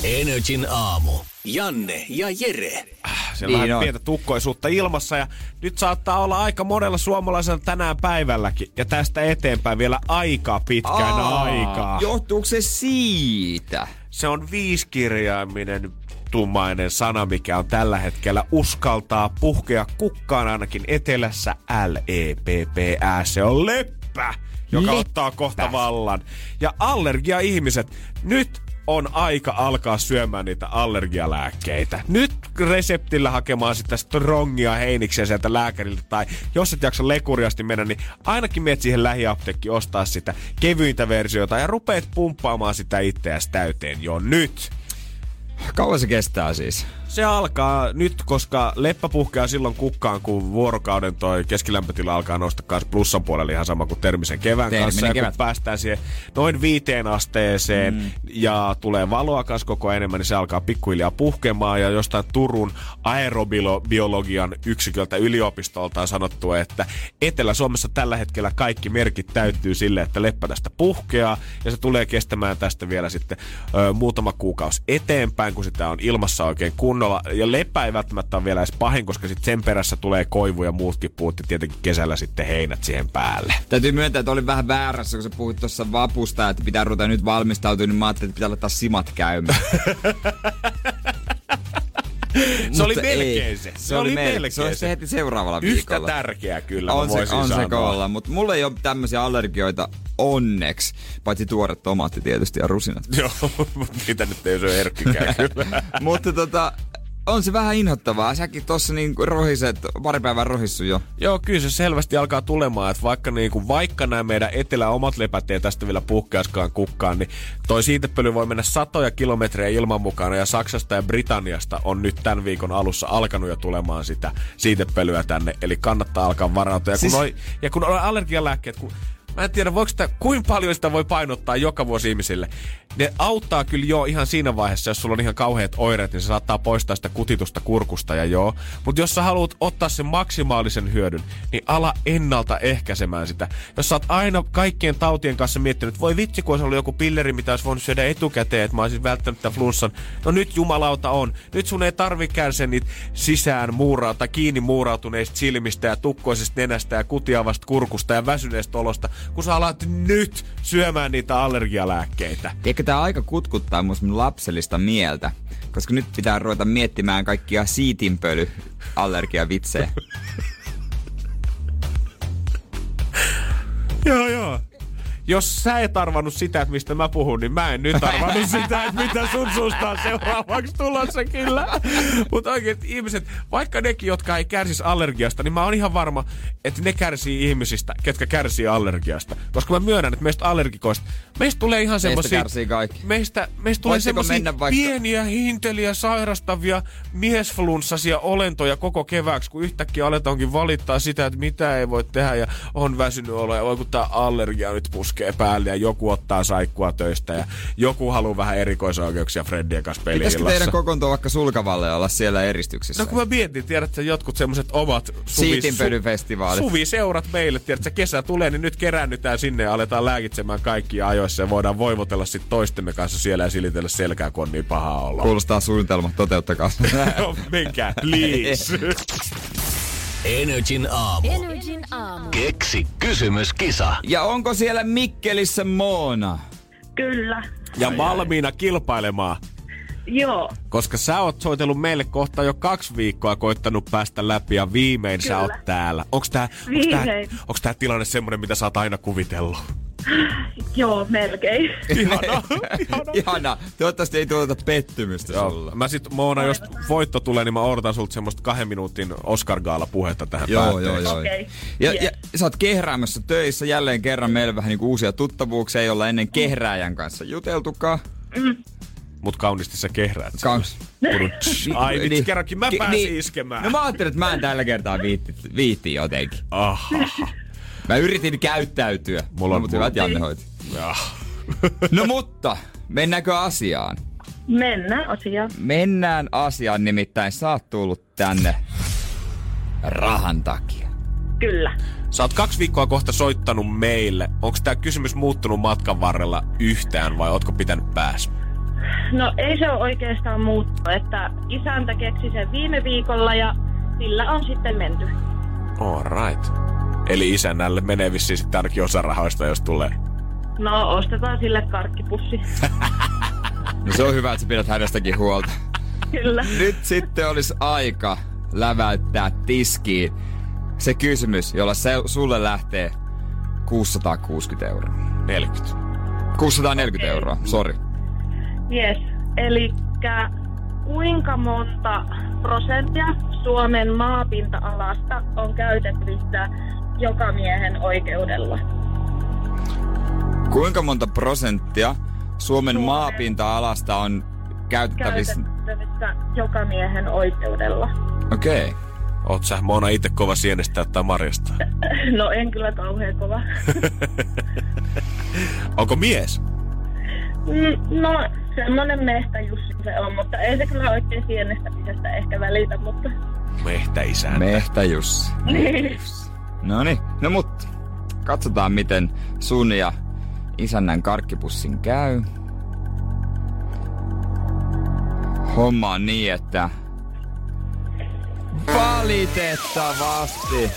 C: Energin aamu. Janne ja Jere.
F: Siellä
E: Niin
F: on pientä tukkoisuutta ilmassa ja nyt saattaa olla aika monella suomalaisella tänään päivälläkin. Ja tästä eteenpäin vielä aika pitkän aikaa.
E: Johtuuko se siitä?
F: Se on viiskirjaiminen tummainen sana, mikä on tällä hetkellä uskaltaa puhkea kukkaan ainakin etelässä L-E-P-P-Ä. Se on leppä, joka
E: Leppä.
F: ottaa kohta vallan. Ja allergia-ihmiset, nyt on aika alkaa syömään niitä allergialääkkeitä. Nyt reseptillä hakemaan sitä strongia heiniksiä sieltä lääkäriltä, tai jos et jaksa lekuriasti mennä, niin ainakin menet siihen lähiapteekkiin ostaa sitä kevyintä versiota ja rupeat pumppaamaan sitä itseäsi täyteen jo nyt.
E: Kauan se kestää siis?
F: Se alkaa nyt, koska leppä puhkeaa silloin kukkaan, kun vuorokauden toi keskilämpötila alkaa nousta kanssa plussan puolelle ihan sama kuin termisen kevään
E: Terminen
F: kanssa. Ja kun
E: kevät.
F: päästään siihen noin viiteen asteeseen mm. ja tulee valoa kanssa koko ajan enemmän, niin se alkaa pikkuhiljaa puhkemaan. Ja jostain Turun aerobiologian yksiköltä yliopistolta on sanottu, että Etelä-Suomessa tällä hetkellä kaikki merkit täyttyy sille, että leppä tästä puhkeaa. Ja se tulee kestämään tästä vielä sitten ö, muutama kuukausi eteenpäin, kun sitä on ilmassa oikein kunnolla. Ja leppä ei välttämättä ole vielä edes pahin, koska sitten sen perässä tulee koivu ja muutkin puut ja tietenkin kesällä sitten heinät siihen päälle.
E: Täytyy myöntää, että olin vähän väärässä, kun sä puhuit tuossa vapusta, että pitää ruveta nyt valmistautua, niin mä ajattelin, että pitää laittaa simat käymään. [laughs]
F: Se oli melkein
E: ei.
F: se.
E: Se, oli melkein. Se se heti seuraavalla
F: Yhtä
E: viikolla.
F: tärkeää kyllä,
E: on se, on se
F: sanoa.
E: olla, mutta mulla ei ole tämmöisiä allergioita onneksi, paitsi tuore tomaatti tietysti ja rusinat. [laughs]
F: Joo, mutta niitä nyt ei se herkkikään [laughs] kyllä.
E: mutta tota, on se vähän inhottavaa. Säkin tossa niin rohiset, pari päivää rohissu jo.
F: Joo, kyllä se selvästi alkaa tulemaan, että vaikka, niin kuin, vaikka nämä meidän etelä omat lepät ei tästä vielä puhkeaskaan kukkaan, niin toi siitepöly voi mennä satoja kilometrejä ilman mukana ja Saksasta ja Britanniasta on nyt tämän viikon alussa alkanut jo tulemaan sitä siitepölyä tänne, eli kannattaa alkaa varautua. Ja kun,
E: Siis-
F: noi, ja kun on allergialääkkeet, kun Mä en tiedä, voiko sitä, kuinka paljon sitä voi painottaa joka vuosi ihmisille. Ne auttaa kyllä jo ihan siinä vaiheessa, jos sulla on ihan kauheat oireet, niin se saattaa poistaa sitä kutitusta kurkusta ja joo. Mutta jos sä haluat ottaa sen maksimaalisen hyödyn, niin ala ennaltaehkäisemään sitä. Jos sä oot aina kaikkien tautien kanssa miettinyt, että voi vitsi, kun olisi ollut joku pilleri, mitä olisi voinut syödä etukäteen, että mä olisin välttänyt tämän flunssan. No nyt jumalauta on. Nyt sun ei tarvi kärsiä niitä sisään muuraa tai kiinni muurautuneista silmistä ja tukkoisesta nenästä ja kutiavasta kurkusta ja väsyneestä olosta, kun sä alat nyt syömään niitä allergialääkkeitä.
E: Tiedätkö, tää aika kutkuttaa mun lapsellista mieltä, koska nyt pitää ruveta miettimään kaikkia siitinpöly allergiavitsejä. [laughs]
F: Joo, joo. Jos sä et arvannut sitä, että mistä mä puhun, niin mä en nyt arvannut sitä, että mitä sun suusta on seuraavaksi tulossa kyllä. Mutta oikein ihmiset, vaikka nekin, jotka ei kärsis allergiasta, niin mä oon ihan varma, että ne kärsii ihmisistä, ketkä kärsii allergiasta. Koska mä myönnän, että meistä allergikoista, meistä tulee ihan semmosia...
E: kärsii kaikki.
F: Meistä, meistä tulee
E: vaikka-
F: pieniä, hinteliä, sairastavia, miesflunssasia olentoja koko kevääksi, kun yhtäkkiä aletaankin valittaa sitä, että mitä ei voi tehdä ja on väsynyt olla ja voi kun tää allergia nyt puskee päälle ja joku ottaa saikkua töistä ja joku haluaa vähän erikoisoikeuksia Freddien kanssa
E: Pitäisikö teidän kokoontua vaikka sulkavalle olla siellä eristyksissä?
F: No kun mä mietin, tiedätkö jotkut semmoset omat
E: Siitinpölyfestivaalit.
F: suviseurat meille, tiedätkö kesä tulee, niin nyt keräännytään sinne ja aletaan lääkitsemään kaikkia ajoissa ja voidaan voivotella sitten toistemme kanssa siellä ja silitellä selkää, kun on niin paha olla.
E: Kuulostaa suunnitelma, toteuttakaa. [laughs]
F: No, Menkää, please. [laughs]
C: Energin aamu.
D: Energin aamu.
C: Keksi kysymyskisa.
E: ja onko siellä Mikkelissä Moona?
G: Kyllä.
F: ja valmiina kilpailemaan.
G: Joo,
F: Koska sä oot soitellut meille kohta jo kaksi viikkoa koittanut päästä läpi ja viimein Kyllä. sä oot täällä. Onks tää, onks tää, onks tää tilanne semmonen, mitä sä oot aina kuvitellut? [laughs]
G: joo, melkein. [laughs]
F: Ihana.
E: Ihana. Toivottavasti ei tuota pettymystä sulla.
F: Mä sit, Moona, jos voitto tulee, niin mä odotan sulta semmoista kahden minuutin Oscar Gaala puhetta tähän
E: Joo,
F: päätteeksi.
E: joo, joo.
G: Okei.
E: Ja,
G: Yes.
E: ja sä oot kehräämässä töissä jälleen kerran meillä vähän niinku uusia tuttavuuksia, ei olla ennen kehrääjän kanssa juteltukaan.
F: Mut kauniisti sä kehräät.
E: Kans.
F: Ai vitsi, kerrankin mä
E: Ki-
F: pääsin
E: niin.
F: iskemään.
E: No mä ajattelin, että mä en tällä kertaa viitti, viitti jotenkin.
F: Aha.
E: Mä yritin käyttäytyä.
F: Mulla on-
E: mutta hyvä, että Janne hoiti. No mutta, mennäänkö asiaan?
G: Mennään asiaan.
E: Mennään asiaan, nimittäin sä oot tullut tänne rahan takia.
G: Kyllä.
F: Sä oot kaksi viikkoa kohta soittanut meille. Onko tää kysymys muuttunut matkan varrella yhtään vai ootko pitänyt päässä?
G: No ei se ole oikeastaan muuttunut, että isäntä keksi sen viime viikolla ja sillä on sitten menty.
F: All right. Eli isännälle menee vissiin sitten ainakin osa rahoista, jos tulee.
G: No ostetaan sille karkkipussi. [laughs]
E: No se on hyvä, että sä pidät hänestäkin huolta.
G: Kyllä.
E: Nyt sitten olisi aika läväyttää tiskiin se kysymys, jolla se, sulle lähtee 660 euroa.
F: 40.
E: 640 euroa, sori.
G: Yes. Eli kuinka monta prosenttia Suomen maapinta-alasta on käytettävissä joka miehen oikeudella?
E: Kuinka monta prosenttia Suomen maapinta-alasta on käytettävissä?
G: Käytettävissä joka miehen oikeudella.
E: Okei. Okay.
F: Oot sä Mona itse kova sienestää tai marjasta? [laughs]
G: No en kyllä kauhean kova. [laughs]
F: Onko mies?
G: Mm, No semmonen mehtä Jussi se on, mutta ei se kyllä oikein sienestämisestä ehkä välitä, mutta
F: Mehtäisäntä.
E: Mehtä Jussi.
G: niin.
E: No niin, no mutta katsotaan miten sun ja isännän karkkipussin käy. Homma on niin, että valitettavasti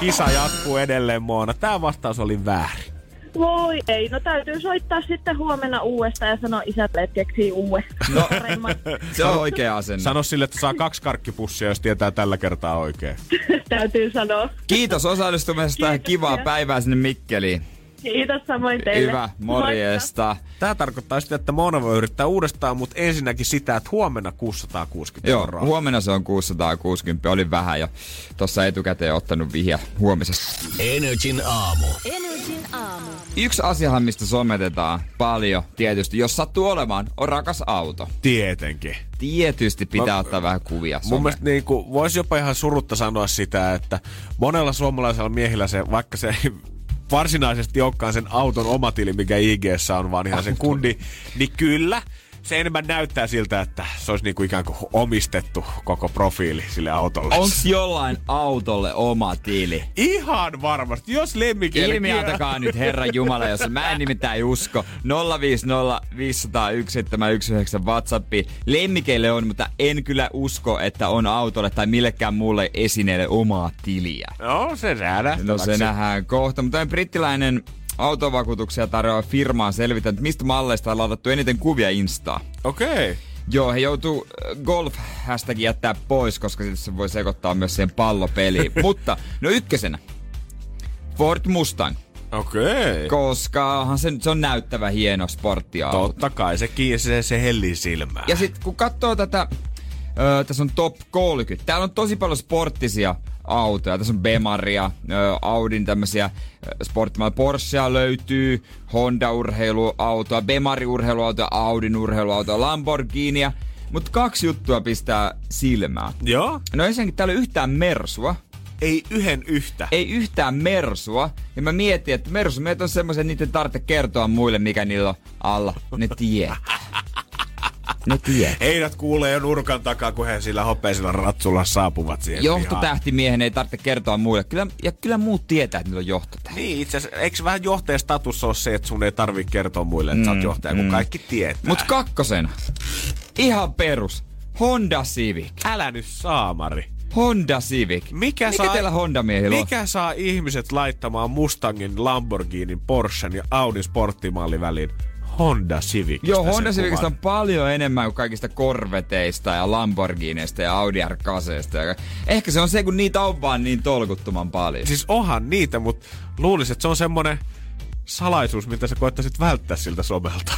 F: Kisa jatkuu edelleen Moona. Tää vastaus oli väärin.
G: Voi ei, no täytyy soittaa sitten huomenna uudestaan ja sanoa isälle, että keksii uudestaan.
E: No. [laughs] Se on oikea asenne.
F: Sano sille, että saa kaksi karkkipussia, jos tietää tällä kertaa oikein. [laughs]
G: täytyy sanoa.
E: Kiitos osallistumisesta ja kivaa päivää sinne Mikkeliin.
G: Kiitos samoin teille.
E: Hyvä, morjesta.
F: Tää tarkoittaa sitä, että Moona voi yrittää uudestaan, mutta ensinnäkin sitä, että huomenna 660
E: Joo,
F: euroa.
E: huomenna se on 660. Olin vähän jo tuossa etukäteen ottanut vihja huomisesta.
C: Energin aamu.
D: Energin aamu.
E: Yksi asiahan, mistä sometetaan paljon, tietysti, jos sattuu olemaan, on rakas auto.
F: Tietenkin.
E: Tietysti pitää
F: Mä-
E: ottaa vähän kuvia
F: Mun
E: some.
F: mielestä niin kuin, voisi jopa ihan surutta sanoa sitä, että monella suomalaisella miehillä se, vaikka se ei varsinaisesti olekaan sen auton oma tili, mikä ig on, vaan ihan sen kundi, niin kyllä se enemmän näyttää siltä, että se olisi niin kuin ikään kuin omistettu koko profiili sille autolle.
E: Onks jollain autolle oma tili?
F: Ihan varmasti, jos lemmikeille...
E: Ilmi antakaa nyt Herran Jumala, jos mä en nimittäin usko. 050 501 719 Whatsappi. Lemmikeille on, mutta en kyllä usko, että on autolle tai millekään muulle esineelle omaa tiliä.
F: No, se nähdään.
E: No se nähdään kohta, mutta brittiläinen autovakuutuksia tarjoava firma on selvittänyt, mistä malleista on ladattu eniten kuvia Instaa.
F: Okei. Okay.
E: Joo, he joutuu äh, golf hashtag jättää pois, koska sitten se voi sekoittaa myös siihen pallopeliin. [laughs] Mutta, no ykkösenä. Ford Mustang.
F: Okei. Okay.
E: Koska se, se on näyttävä hieno sporttiauto.
F: Totta kai, se, se, se hellii silmää.
E: Ja sitten kun katsoo tätä, ö, tässä on top 30. Täällä on tosi paljon sporttisia autoja. Tässä on Bemaria, Audin tämmöisiä sporttimailla. Porschea löytyy, Honda-urheiluautoa, Bemari-urheiluautoa, Audin urheiluautoa, Lamborghinia. Mutta kaksi juttua pistää silmään.
F: Joo.
E: No ensinnäkin täällä ei yhtään Mersua.
F: Ei yhden yhtä.
E: Ei yhtään Mersua. Ja mä mietin, että Mersumeet on semmoisen, niiden tarvitse kertoa muille, mikä niillä on alla. Ne tietää. [laughs] Ne tietää.
F: Heidät kuulee jo nurkan takaa, kun he sillä hopeisella ratsulla saapuvat siihen.
E: Johtotähtimiehen ei tarvitse kertoa muille. Kyllä, ja kyllä muut tietää, että niillä on johtotähti.
F: Niin, itse asiassa, eikö vähän johtajan status ole se, että sun ei tarvi kertoa muille, että mm, sä oot johtaja, kun kaikki tietää.
E: Mut kakkosena. Ihan perus. Honda Civic.
F: Älä nyt saamari.
E: Honda Civic.
F: Mikä,
E: Mikä
F: saa,
E: teillä Honda miehillä on?
F: Mikä saa ihmiset laittamaan Mustangin, Lamborghinin, Porschen ja Audin sporttimallin väliin? Honda Civic.
E: Joo, Honda Civicistä on paljon enemmän kuin kaikista Corveteista ja Lamborghineista ja Audi r Ehkä se on se, kun niitä on vaan niin tolkuttoman paljon.
F: Siis onhan niitä, mutta luulisin, että se on semmonen salaisuus, mitä sä koettaisit välttää siltä somelta.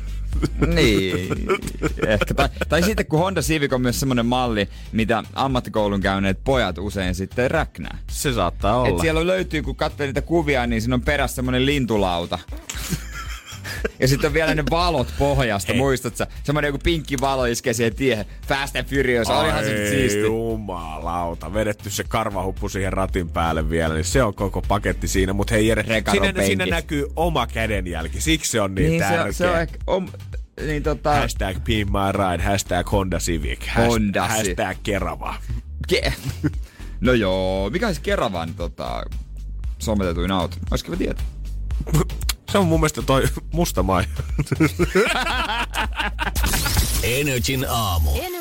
F: [laughs]
E: niin, ehkä. Tai, tai sitten kun Honda Civic on myös semmoinen malli, mitä ammattikoulun käyneet pojat usein sitten räknää.
F: Se saattaa olla.
E: Et siellä löytyy, kun katsoo niitä kuvia, niin siinä on perässä semmoinen lintulauta. Ja sitten on vielä ne valot pohjasta, muistat sä? Semmoinen joku pinkki valo iskee siihen tiehen. Fast and Furious, olihan se siisti.
F: jumalauta, vedetty se karvahuppu siihen ratin päälle vielä, niin se on koko paketti siinä. Mutta hei Jere, siinä, siinä, näkyy oma kädenjälki, siksi se on niin, niin tärkeä. Se, se on ehkä, om,
E: niin tota...
F: Hashtag Pin My Ride, hashtag Honda Civic, Honda hashtag Kerava.
E: Ke- [laughs] no joo, mikä olisi Keravan tota, sometetuin auto? Olisiko tietää? [laughs]
F: Se on mun mielestä toi musta mai. [laughs]
C: Energin aamu.
D: Energin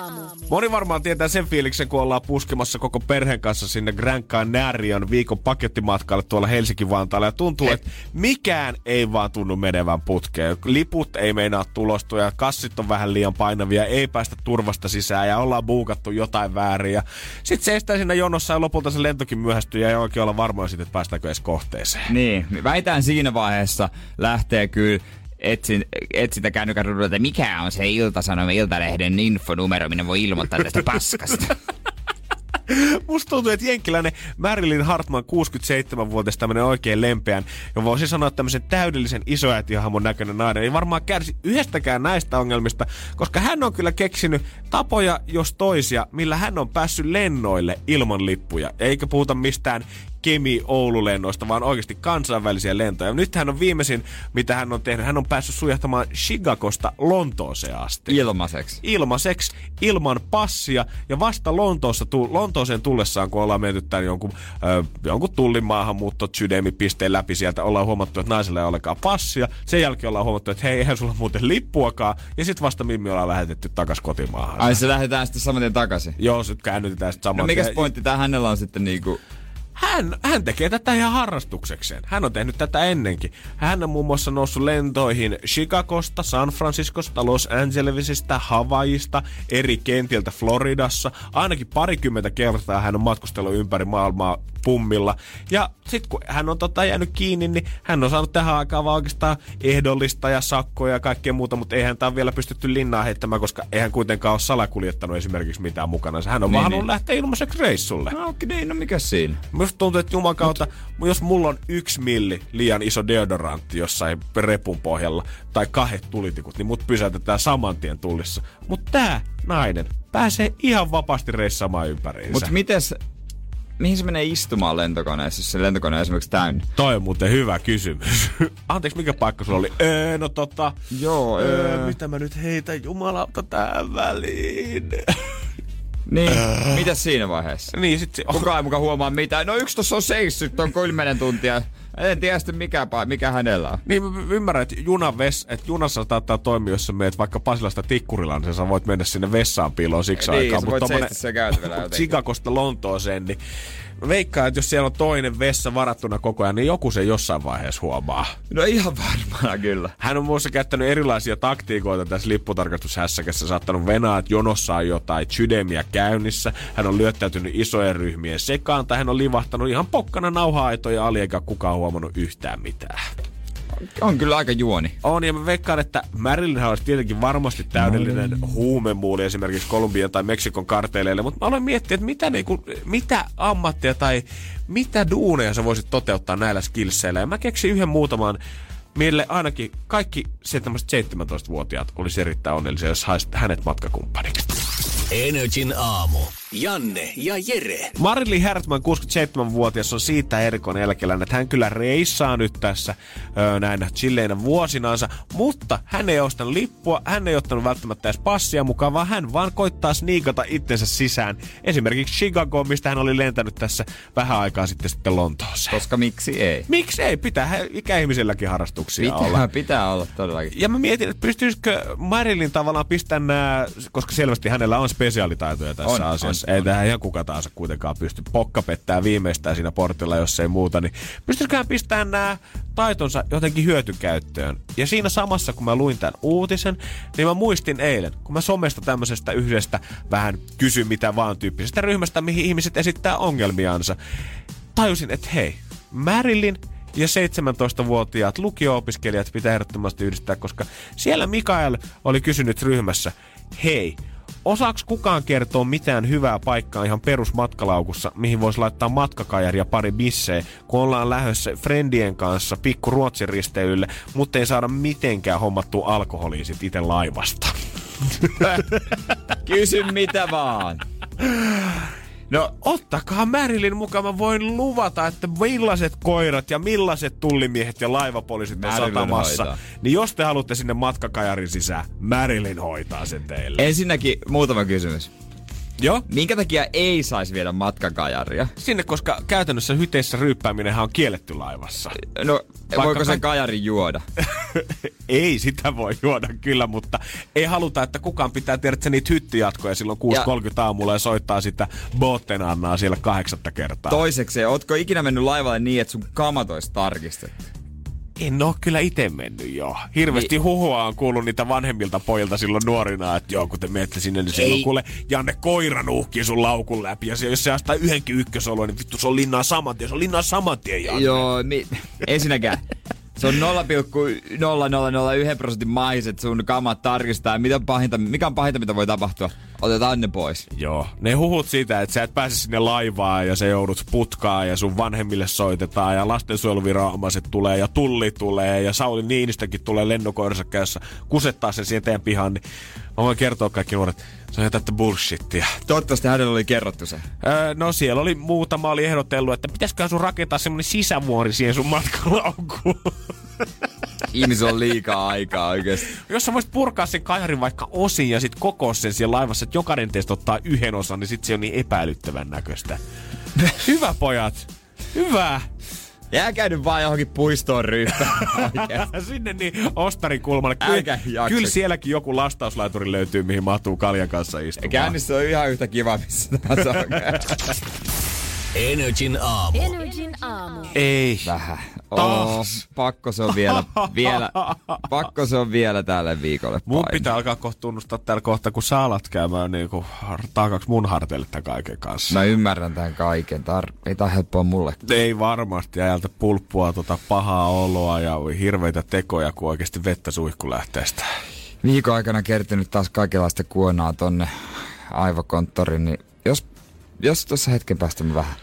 D: aamu.
F: Moni varmaan tietää sen fiiliksen, kun ollaan puskemassa koko perheen kanssa sinne Grand Canarian viikon pakettimatkalle tuolla Helsinki-Vantaalla. Ja tuntuu, että mikään ei vaan tunnu menevän putkeen. Liput ei meinaa tulostua ja kassit on vähän liian painavia, ei päästä turvasta sisään ja ollaan buukattu jotain väärin. Ja sit seistää siinä jonossa ja lopulta se lentokin myöhästyy ja ei oikein olla varmoja siitä, että päästäänkö edes kohteeseen.
E: Niin, väitään siinä vaiheessa lähtee kyllä etsin, etsintä kännykän että mikä on se Ilta-Sanomen Iltalehden infonumero, minne voi ilmoittaa tästä paskasta. [laughs]
F: Musta tuntuu, että jenkkiläinen Marilyn Hartman, 67-vuotias tämmönen oikein lempeän, ja voisi sanoa tämmöisen täydellisen isoäitihahmon näköinen nainen, ei varmaan kärsi yhdestäkään näistä ongelmista, koska hän on kyllä keksinyt tapoja, jos toisia, millä hän on päässyt lennoille ilman lippuja. Eikä puhuta mistään Kemi-Oulu-lennoista, vaan oikeasti kansainvälisiä lentoja. Nyt hän on viimeisin, mitä hän on tehnyt. Hän on päässyt sujahtamaan Chicagosta Lontooseen asti.
E: Ilmaiseksi.
F: Ilmaiseksi, ilman passia. Ja vasta Lontoossa, tu- Lontooseen tullessaan, kun ollaan menty tämän jonkun, äh, jonkun tullin maahanmuutto pisteen läpi sieltä, ollaan huomattu, että naisella ei olekaan passia. Sen jälkeen ollaan huomattu, että hei, eihän sulla muuten lippuakaan. Ja sitten vasta Mimmi ollaan lähetetty takaisin kotimaahan.
E: Ai se lähdetään sitten saman tien takaisin?
F: Joo, se käännytetään sitten saman
E: no, mikäs pointti tää hänellä on sitten niinku
F: hän, hän tekee tätä ihan harrastuksekseen. Hän on tehnyt tätä ennenkin. Hän on muun muassa noussut lentoihin Chicagosta, San Franciscosta, Los Angelesista, Havaijista, eri kentiltä Floridassa. Ainakin parikymmentä kertaa hän on matkustellut ympäri maailmaa pummilla. Ja sitten kun hän on tota jäänyt kiinni, niin hän on saanut tähän aikaan vaan oikeastaan ehdollista ja sakkoja ja kaikkea muuta, mutta eihän tämä vielä pystytty linnaa heittämään, koska eihän kuitenkaan ole salakuljettanut esimerkiksi mitään mukana. Hän on niin, vaan niin. lähteä ilmaiseksi reissulle.
E: No okei, okay, no mikä siinä?
F: Musta tuntuu, että juman kautta, Mut... jos mulla on yksi milli liian iso deodorantti jossain repun pohjalla tai kahdet tulitikut, niin mut pysäytetään saman tien tullissa. Mutta tää nainen pääsee ihan vapaasti reissaamaan ympäriinsä.
E: Mutta mites mihin se menee istumaan lentokoneessa, jos se lentokone on esimerkiksi täynnä?
F: Toi on muuten hyvä kysymys. [laughs] Anteeksi, mikä paikka sulla oli? Öö, no tota...
E: Joo, öö...
F: Mitä mä nyt heitän jumalauta tähän väliin? [laughs]
E: Niin, öö. mitä siinä vaiheessa?
F: Niin, sit se...
E: Kukaan ei mukaan huomaa mitään. No yksi tossa on seissyt on kymmenen tuntia. En tiedä sitten mikä, mikä hänellä on.
F: Niin mä ymmärrän, että, juna ves, että junassa saattaa toimia, jos sä meet vaikka Pasilasta Tikkurilaan, niin sä voit mennä sinne vessaan piiloon siksi
E: niin,
F: aikaa.
E: Mutta tommonen
F: Chicagosta Lontooseen, niin veikkaan, että jos siellä on toinen vessa varattuna koko ajan, niin joku se jossain vaiheessa huomaa.
E: No ihan varmaan kyllä.
F: Hän on muussa käyttänyt erilaisia taktiikoita tässä lipputarkastushässäkässä, saattanut venaa, että jonossa on jotain sydämiä käynnissä. Hän on lyöttäytynyt isojen ryhmien sekaan, tai hän on livahtanut ihan pokkana nauha-aitoja ali, eikä kukaan huomannut yhtään mitään
E: on kyllä aika juoni.
F: On, ja mä veikkaan, että Marilyn olisi tietenkin varmasti täydellinen no. huumemuuli esimerkiksi Kolumbian tai Meksikon karteleille, mutta mä olen miettinyt, että mitä, niinku, mitä ammattia tai mitä duuneja sä voisit toteuttaa näillä skillseillä. Ja mä keksin yhden muutaman mille ainakin kaikki 17-vuotiaat olisi erittäin onnellisia, jos haisit hänet matkakumppaniksi.
C: Energin aamu. Janne ja Jere.
F: Marili Härtman, 67-vuotias, on siitä erikoinen eläkeläinen, että hän kyllä reissaa nyt tässä öö, näinä chilleinä vuosinaansa, mutta hän ei ostanut lippua, hän ei ottanut välttämättä edes passia mukaan, vaan hän vaan koittaa sniikata itsensä sisään. Esimerkiksi Chicago, mistä hän oli lentänyt tässä vähän aikaa sitten sitten Lontooseen.
E: Koska miksi ei?
F: Miksi ei? Pitää ikäihmisilläkin harrastuksia
E: pitää,
F: olla.
E: Pitää olla todellakin.
F: Ja mä mietin, että pystyisikö Marilyn tavallaan pistämään nämä, koska selvästi hänellä on spesiaalitaitoja tässä
E: on,
F: asiassa kanssa. Ei tähän ihan kuka tahansa kuitenkaan pysty. Pokka pettää viimeistään siinä portilla, jos ei muuta. Niin pystyisiköhän pistämään nämä taitonsa jotenkin hyötykäyttöön. Ja siinä samassa, kun mä luin tämän uutisen, niin mä muistin eilen, kun mä somesta tämmöisestä yhdestä vähän kysy mitä vaan tyyppisestä ryhmästä, mihin ihmiset esittää ongelmiansa, tajusin, että hei, Marilyn ja 17-vuotiaat lukio-opiskelijat pitää ehdottomasti yhdistää, koska siellä Mikael oli kysynyt ryhmässä, hei, Osaaks kukaan kertoa mitään hyvää paikkaa ihan perusmatkalaukussa, mihin voisi laittaa matkakajari ja pari bissejä, kun ollaan lähdössä friendien kanssa pikku Ruotsin risteilylle, mutta ei saada mitenkään hommattua alkoholia sit itse laivasta.
E: Kysy mitä vaan.
F: No ottakaa Marilyn mukaan, mä voin luvata, että millaiset koirat ja millaiset tullimiehet ja laivapoliisit on satamassa.
E: hoitaa.
F: Niin jos te haluatte sinne matkakajarin sisään, Marilyn hoitaa sen teille.
E: Ensinnäkin muutama kysymys.
F: Joo?
E: Minkä takia ei saisi viedä matkakajaria?
F: Sinne, koska käytännössä hyteissä ryyppääminenhän on kielletty laivassa.
E: No, voiko
F: ka-
E: sen kajarin juoda? [laughs]
F: ei sitä voi juoda kyllä, mutta ei haluta, että kukaan pitää tehdä että niitä hyttyjatkoja silloin 6.30 aamulla ja soittaa sitä Botten Annaa siellä kahdeksatta kertaa.
E: Toisekseen, ootko ikinä mennyt laivalle niin, että sun kamat olisi tarkistettu?
F: En oo kyllä itse mennyt joo. Hirveästi
E: Niin.
F: huhua on kuullut niitä vanhemmilta pojilta silloin nuorina, että joo, kun te menette sinne, niin silloin
E: Ei.
F: kuule Janne koira nuuhkii sun laukun läpi. Ja se, jos se astaa yhdenkin ykkösolua, niin vittu se on linnaa saman tien. Se on linnaa saman tien, Janne.
E: Joo, mi- ensinnäkään. Se on 0,0001 prosentin maiset sun kamat tarkistaa. Mitä pahinta, mikä on pahinta, mitä voi tapahtua? Otetaan ne pois.
F: Joo. Ne huhut siitä, että sä et pääse sinne laivaan ja se joudut putkaan ja sun vanhemmille soitetaan ja lastensuojeluviranomaiset tulee ja tulli tulee ja Sauli Niinistäkin tulee lennokoiransa käyssä kusettaa sen siihen teidän pihaan, niin mä voin kertoa kaikki nuoret, se on täyttä bullshittia.
E: Toivottavasti hänelle oli kerrottu se.
F: Öö, no siellä oli muutama oli ehdotellut, että pitäisiköhän sun rakentaa semmonen sisävuori siihen sun matkalaukkuun.
E: Ihmisillä on liikaa aikaa oikeesti.
F: Jos sä voisit purkaa sen kajarin vaikka osin ja sit koko sen siellä laivassa, että jokainen teistä ottaa yhden osan, niin sit se on niin epäilyttävän näköistä. [laughs] Hyvä pojat. Hyvä.
E: Jääkää nyt vaan johonkin puistoon. Oikeesti. [laughs]
F: Sinne niin Ostarin kulmalle.
E: Älkää
F: Kyllä, kyllä sielläkin joku lastauslaituri löytyy, mihin mahtuu kaljan kanssa istumaan.
E: Käynnissä on ihan yhtä kiva, missä tahansa on.
C: Energin aamu.
D: Energin aamu.
F: Ei.
E: Vähän.
F: Taas.
E: Oh, pakko se on vielä, vielä, pakko se on vielä tälle viikolle
F: Mun
E: painaa.
F: pitää alkaa kohta tunnustaa täällä kohta, kun sä alat käymään niinku taakaksi mun harteille tämän kaiken kanssa.
E: Mä ymmärrän tämän kaiken. Tar- ei tää helppoa mulle.
F: Ei varmasti ajalta pulppua, tota pahaa oloa ja hirveitä tekoja, kun oikeasti vettä suihkulähteestä.
E: Viikon aikana kertynyt taas kaikenlaista kuonaa tonne aivokonttoriin, niin jos, jos tuossa hetken päästä mä vähän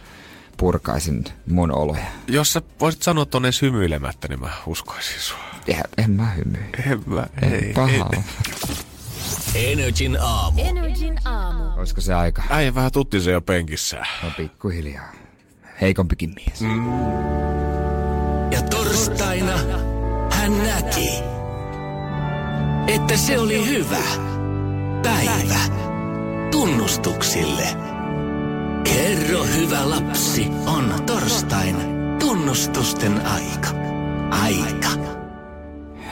E: purkaisin mun oloja.
F: Jos sä voisit sanoa ton edes hymyilemättä, niin mä uskoisin sua.
E: En, en mä hymyi.
F: En mä, ei.
E: Pahaa.
C: Energin aamu.
D: Energin aamu.
E: Olisiko se aika?
F: Äijä vähän tutti se jo penkissä.
E: No pikkuhiljaa. Heikompikin mies. Mm.
C: Ja torstaina hän näki, että se oli hyvä päivä tunnustuksille. Kerro hyvä lapsi, on torstain tunnustusten aika. Aika.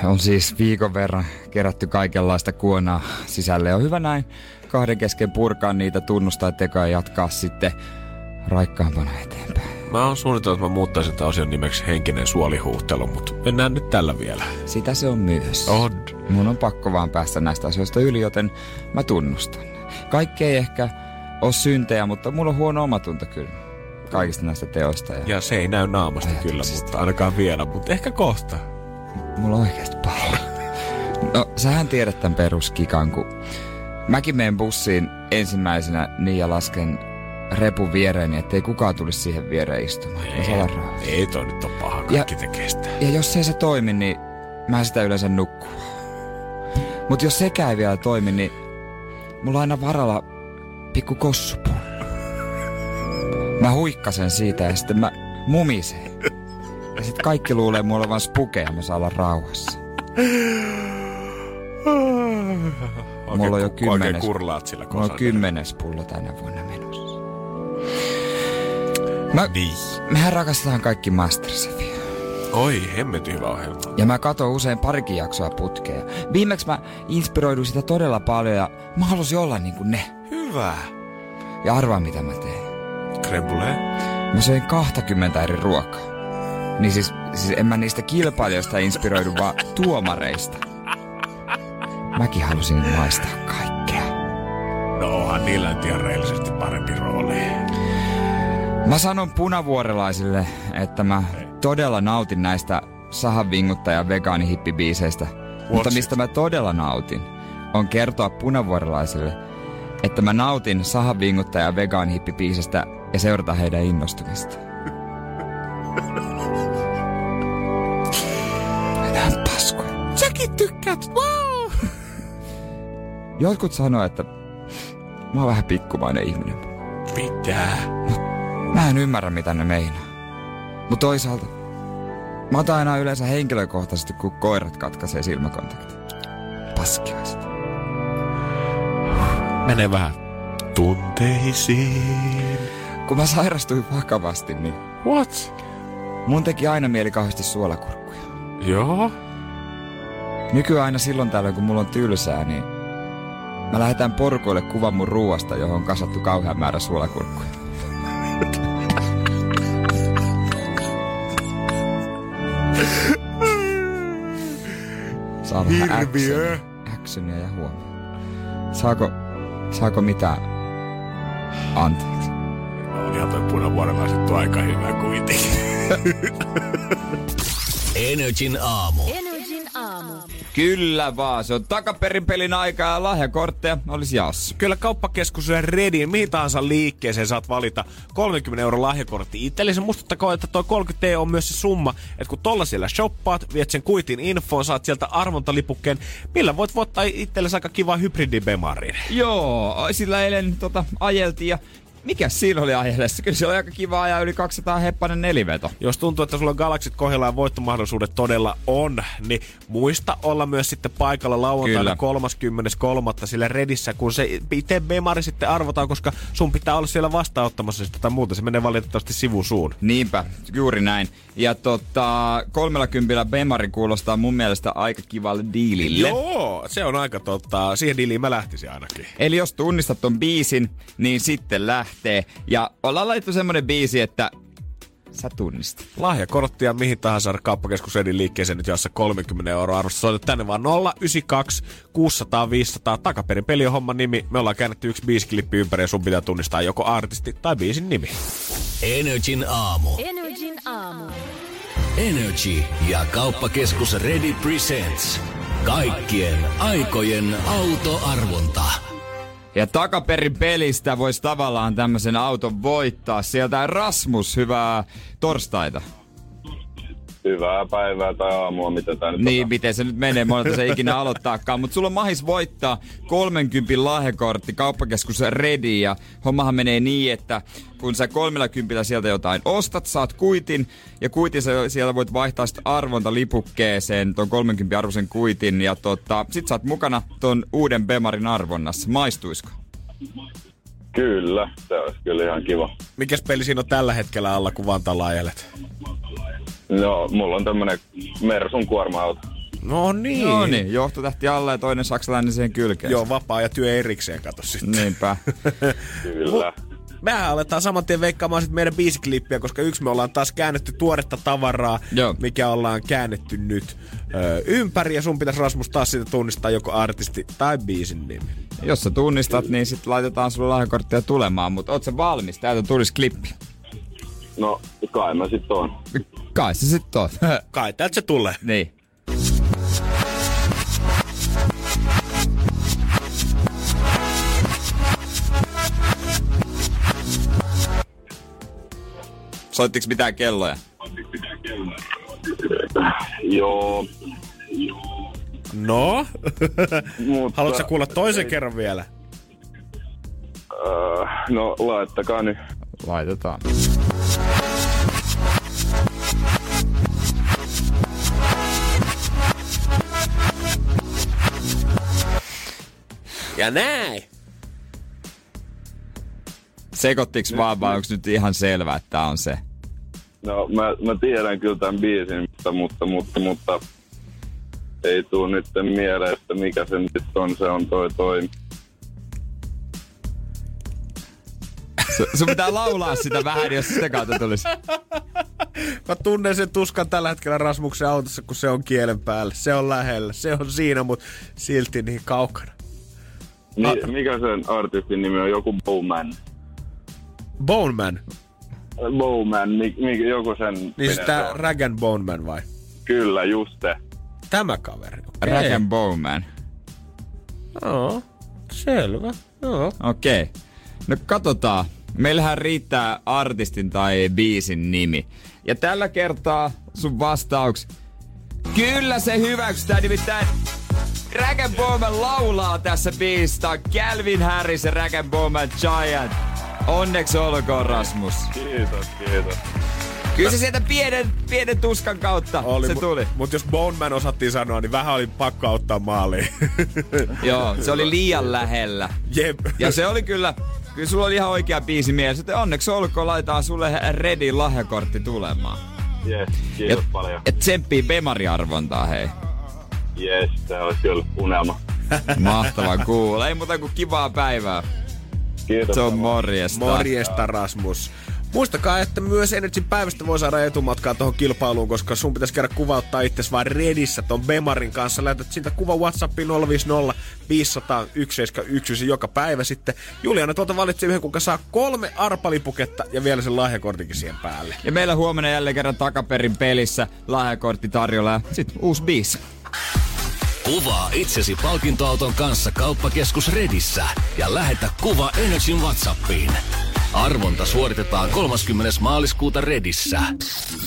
E: On siis viikon verran kerätty kaikenlaista kuonaa sisälle. On hyvä näin kahden kesken purkaa niitä, tunnustaa tekoja ja jatkaa sitten raikkaampana eteenpäin.
F: Mä oon suunnitellut, että mä muuttaisin tämän osion nimeksi henkinen suolihuuhtelu, mutta mennään nyt tällä vielä.
E: Sitä se on myös.
F: On.
E: Mun on pakko vaan päästä näistä asioista yli, joten mä tunnustan. Kaikki ei ehkä ole syntejä, mutta mulla on huono omatunto kyllä kaikista näistä teoista. Ja,
F: Ja se ei näy naamasta kyllä, mutta ainakaan vielä, mutta ehkä kohta.
E: mulla on oikeasti paha. No, sähän tiedät tämän peruskikan, kun mäkin menen bussiin ensimmäisenä niin ja lasken repun viereeni, ettei kukaan tulisi siihen viereen istumaan. Rauhassa.
F: Ei toi nyt ole paha, kaikki tekee sitä.
E: Ja jos ei se toimi, niin mä sitä yleensä nukkuu. Mut jos sekään ei vielä toimi, niin mulla on aina varalla pikku kossupullo. Mä huikkasen siitä ja sitten mä mumisen. Ja sit kaikki luulee mulla olevan spuke ja mä saan olla rauhassa.
F: Oikein,
E: Mulla on jo kymmenes-
F: kurlaat sillä
E: Mulla on kymmenes pullo tänä vuonna menossa. Mä,
F: Niin.
E: mehän rakastetaan kaikki Masterchefia.
F: Oi, hemmetin hyvä ohjelma.
E: Ja mä katon usein parikin jaksoa putkea. Viimeksi mä inspiroiduin sitä todella paljon ja mä halusin olla niin kuin ne.
F: Hyvä.
E: Ja arvaa mitä mä tein.
F: Creme brulee.
E: Mä söin 20 eri ruokaa. Niin siis, siis en mä niistä kilpailijoista inspiroidu, vaan tuomareista. Mäkin halusin maistaa kaikkea.
F: No onhan niillä nyt ihan reellisesti parempi rooli.
E: Mä sanon punavuorelaisille, että mä todella nautin näistä sahavinguttaja vegaanihippibiiseistä. Mutta mistä mä todella nautin, on kertoa punavuorelaisille, että mä nautin sahavinguttaja vegaanihippibiisestä ja seurata heidän innostumista. Enää paskuja.
F: Säkin tykkäät, wow!
E: Jotkut sanoo, että mä oon vähän pikkumainen ihminen.
F: Mitä?
E: Mä en ymmärrä, mitä ne meinaa. Mutta toisaalta, mä otan aina yleensä henkilökohtaisesti, kun koirat katkaisee silmäkontakti. Paskiaista.
F: Menee vähän tunteisiin.
E: Kun mä sairastuin vakavasti, niin
F: What?
E: mun teki aina mieli kauheasti suolakurkkuja.
F: Joo.
E: Nykyään aina silloin tällöin, kun mulla on tylsää, niin mä lähetän porukoille kuvan mun ruuasta, johon on kasattu kauhean määrä suolakurkkuja. Saa vähän actionia- actionia ja huomioon. Saako, saako mitään anteeksi?
F: Olihan toi punavuoren asettu aika hyvä kuitenkin. [laughs]
C: Energin aamu.
D: Aamu.
E: Kyllä vaan, se on takaperin pelin aikaa ja lahjakortteja olisi jaossa.
F: Kyllä kauppakeskus ja Redin, mihin tahansa liikkeeseen saat valita 30 euro lahjakortti itsellesi. Muistuttakoon, että toi 30 T on myös se summa, että kun tolla siellä shoppaat, viet sen kuitin infoon, saat sieltä arvontalipukkeen, millä voit voittaa itsellesi aika kiva hybridibemarin.
E: Joo, sillä eilen tota, ajeltiin ja mikä siinä oli ajellessa? Kyllä se oli aika kiva ajaa yli 200 heppanen neliveto.
F: Jos tuntuu, että sulla on galaksit kohdalla ja voittomahdollisuudet todella on, niin muista olla myös sitten paikalla lauantaina
E: Kyllä.
F: 33. sillä Redissä, kun se itse Bemari sitten arvotaan, koska sun pitää olla siellä vastaanottamassa sitä tai muuta. Se menee valitettavasti sivusuun.
E: Niinpä, juuri näin. Ja tota, 30 Bemari kuulostaa mun mielestä aika kivalle diilille.
F: Joo, se on aika totta. Siihen diiliin mä lähtisin ainakin.
E: Eli jos tunnistat ton biisin, niin sitten lähtee. Ja ollaan laitettu semmonen biisi, että sä tunnistat.
F: Lahjakorttia mihin tahansa kauppakeskus Edin liikkeeseen nyt jossa 30 euroa arvosta. Soita tänne vaan 092 600 500. Takaperin peli on homman nimi. Me ollaan käännetty yksi biisiklippi ympäri ja sun pitää tunnistaa joko artisti tai biisin nimi.
C: Energin aamu.
D: Energin aamu.
C: Energy ja kauppakeskus Ready Presents. Kaikkien aikojen autoarvonta.
E: Ja takaperin pelistä voisi tavallaan tämmöisen auton voittaa. Sieltä Rasmus, hyvää torstaita.
H: Hyvää päivää tai aamua, mitä tää nyt
E: Niin, miten se nyt menee, monelta se ikinä [laughs] aloittaakaan. Mutta sulla on mahis voittaa 30 lahjakortti kauppakeskus Redi. Ja hommahan menee niin, että kun sä 30 sieltä jotain ostat, saat kuitin. Ja kuitin sä siellä voit vaihtaa sit arvonta lipukkeeseen, ton 30 arvoisen kuitin. Ja tota, sit sä oot mukana ton uuden Bemarin arvonnassa. Maistuisko?
H: Kyllä, se olisi kyllä ihan kiva.
F: Mikäs peli siinä on tällä hetkellä alla, kun Vantaalla ajelet?
H: No, mulla on tämmönen Mersun kuorma-auto.
F: No niin.
E: No niin, johtotähti alla ja toinen saksalainen siihen kylkeen.
F: Joo, vapaa ja työ erikseen, kato sitten.
E: Niinpä. [laughs]
H: Kyllä.
F: Mehän aletaan saman tien veikkaamaan sit meidän biisiklippiä, koska yksi me ollaan taas käännetty tuoretta tavaraa,
E: Joo.
F: mikä ollaan käännetty nyt ö, ympäri. Ja sun pitäisi Rasmus taas siitä tunnistaa joko artisti tai biisin nimi.
E: Jos sä tunnistat, niin sitten laitetaan sulle lahjakortteja tulemaan. Mutta oot sä valmis? Täältä tulisi klippi.
H: No, kai mä sit on.
E: Kai se sitten on. [laughs]
F: Kai täältä se tulee.
E: niin. Soittiks mitään kelloja?
H: Joo,
F: No?
H: mutta...
F: Haluatko kuulla toisen kerran vielä?
H: Öö, no, laittakaa nyt.
E: Laitetaan.
F: Ja näin.
E: Sekoittiks vaan vai onks nyt ihan selvää, että tää on se?
H: No, mä, mä tiedän kyllä tämän biisin, mutta, mutta, mutta, mutta ei tuu nyt mieleen, että mikä se nyt on. Se on toi toi.
E: Su, sun pitää laulaa sitä vähän, jos sitä kautta tulisi.
F: Mä tunnen sen tuskan tällä hetkellä Rasmuksen autossa, kun se on kielen päällä. Se on lähellä, se on siinä, mutta silti niin kaukana.
H: Mi- mikä sen artistin nimi on? Joku Bowman.
F: Bone Man.
H: Bowman, mi- mi- joku sen...
F: Niin siis tää
H: se.
F: Rag and Bone Man vai?
H: Kyllä, just se.
F: Tämä kaveri. Okei.
E: Rag and Bowman.
F: Joo, selvä. Joo.
E: Okei. Okay. No katsotaan. Meillähän riittää artistin tai biisin nimi. Ja tällä kertaa sun vastauks. Kyllä se hyväksytään, nimittäin Rag Bowman laulaa tässä on Calvin Harris ja Rag Bowman Giant. Onneksi olkoon Rasmus.
H: Kiitos, kiitos.
E: Kyllä se sieltä pienen, pienen tuskan kautta
F: Oli,
E: se tuli.
F: Mut jos Bone Man osattiin sanoa, niin vähän oli pakko auttaa maaliin. [laughs]
E: Joo, se oli liian lähellä.
F: Jep.
E: Ja se oli kyllä, kyllä sulla oli ihan oikea biisi mielessä. Joten onneksi olkoon, laitetaan sulle Redin lahjakortti tulemaan.
H: Yes, kiitos
E: ja,
H: paljon.
E: Ja tsemppii Bemari-arvontaa, hei.
H: Yes, se olisi kyllä unelma.
E: Mahtava kuulla. Ei muuta kuin kivaa päivää.
H: Kiitos.
E: Se on morjesta.
F: Morjesta Rasmus. Muistakaa, että myös Energy päivästä voi saada etumatkaa tuohon kilpailuun, koska sun pitäisi käydä kuvauttaa itse vaan Redissä ton Bemarin kanssa. Lähetät siitä kuva WhatsAppiin 050 500 171 joka päivä sitten. Juliana tuolta valitsi yhden, kuka saa kolme arpalipuketta ja vielä sen lahjakortinkin siihen päälle.
E: Ja meillä huomenna jälleen kerran takaperin pelissä lahjakortti tarjolla ja sit uusi biisi.
C: Kuvaa itsesi palkintoauton kanssa kauppakeskus Redissä ja lähetä kuva Energyn Whatsappiin. Arvonta suoritetaan 30. maaliskuuta Redissä.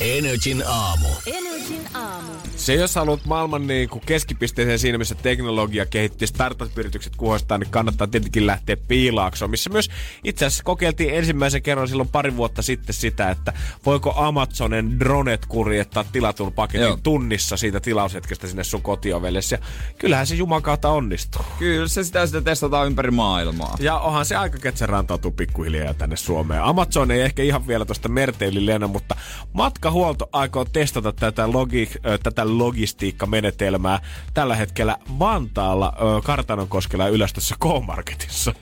C: Energin aamu.
D: Energin aamu.
F: Se, jos haluat maailman niin kuin keskipisteeseen siinä, missä teknologia kehittyy, startup-yritykset kuhostaa, niin kannattaa tietenkin lähteä piilaaksoon, missä myös itse asiassa kokeiltiin ensimmäisen kerran silloin pari vuotta sitten sitä, että voiko Amazonen dronet kurjettaa tilatun paketin
E: Joo.
F: Tunnissa siitä tilaushetkestä sinne sun kotiovelles. Ja kyllähän se juman kautta onnistuu.
E: Kyllä se sitä sitten testataan ympäri maailmaa.
F: Ja onhan se aika, että se rantautuu pikkuhiljaa tänne Suomeen. Amazon ei ehkä ihan vielä tuosta merteili lennä, mutta matkahuolto aikoo testata tätä, logi, tätä logistiikkamenetelmää tällä hetkellä Vantaalla, Kartanonkoskella ja Ylästössä K-Marketissa.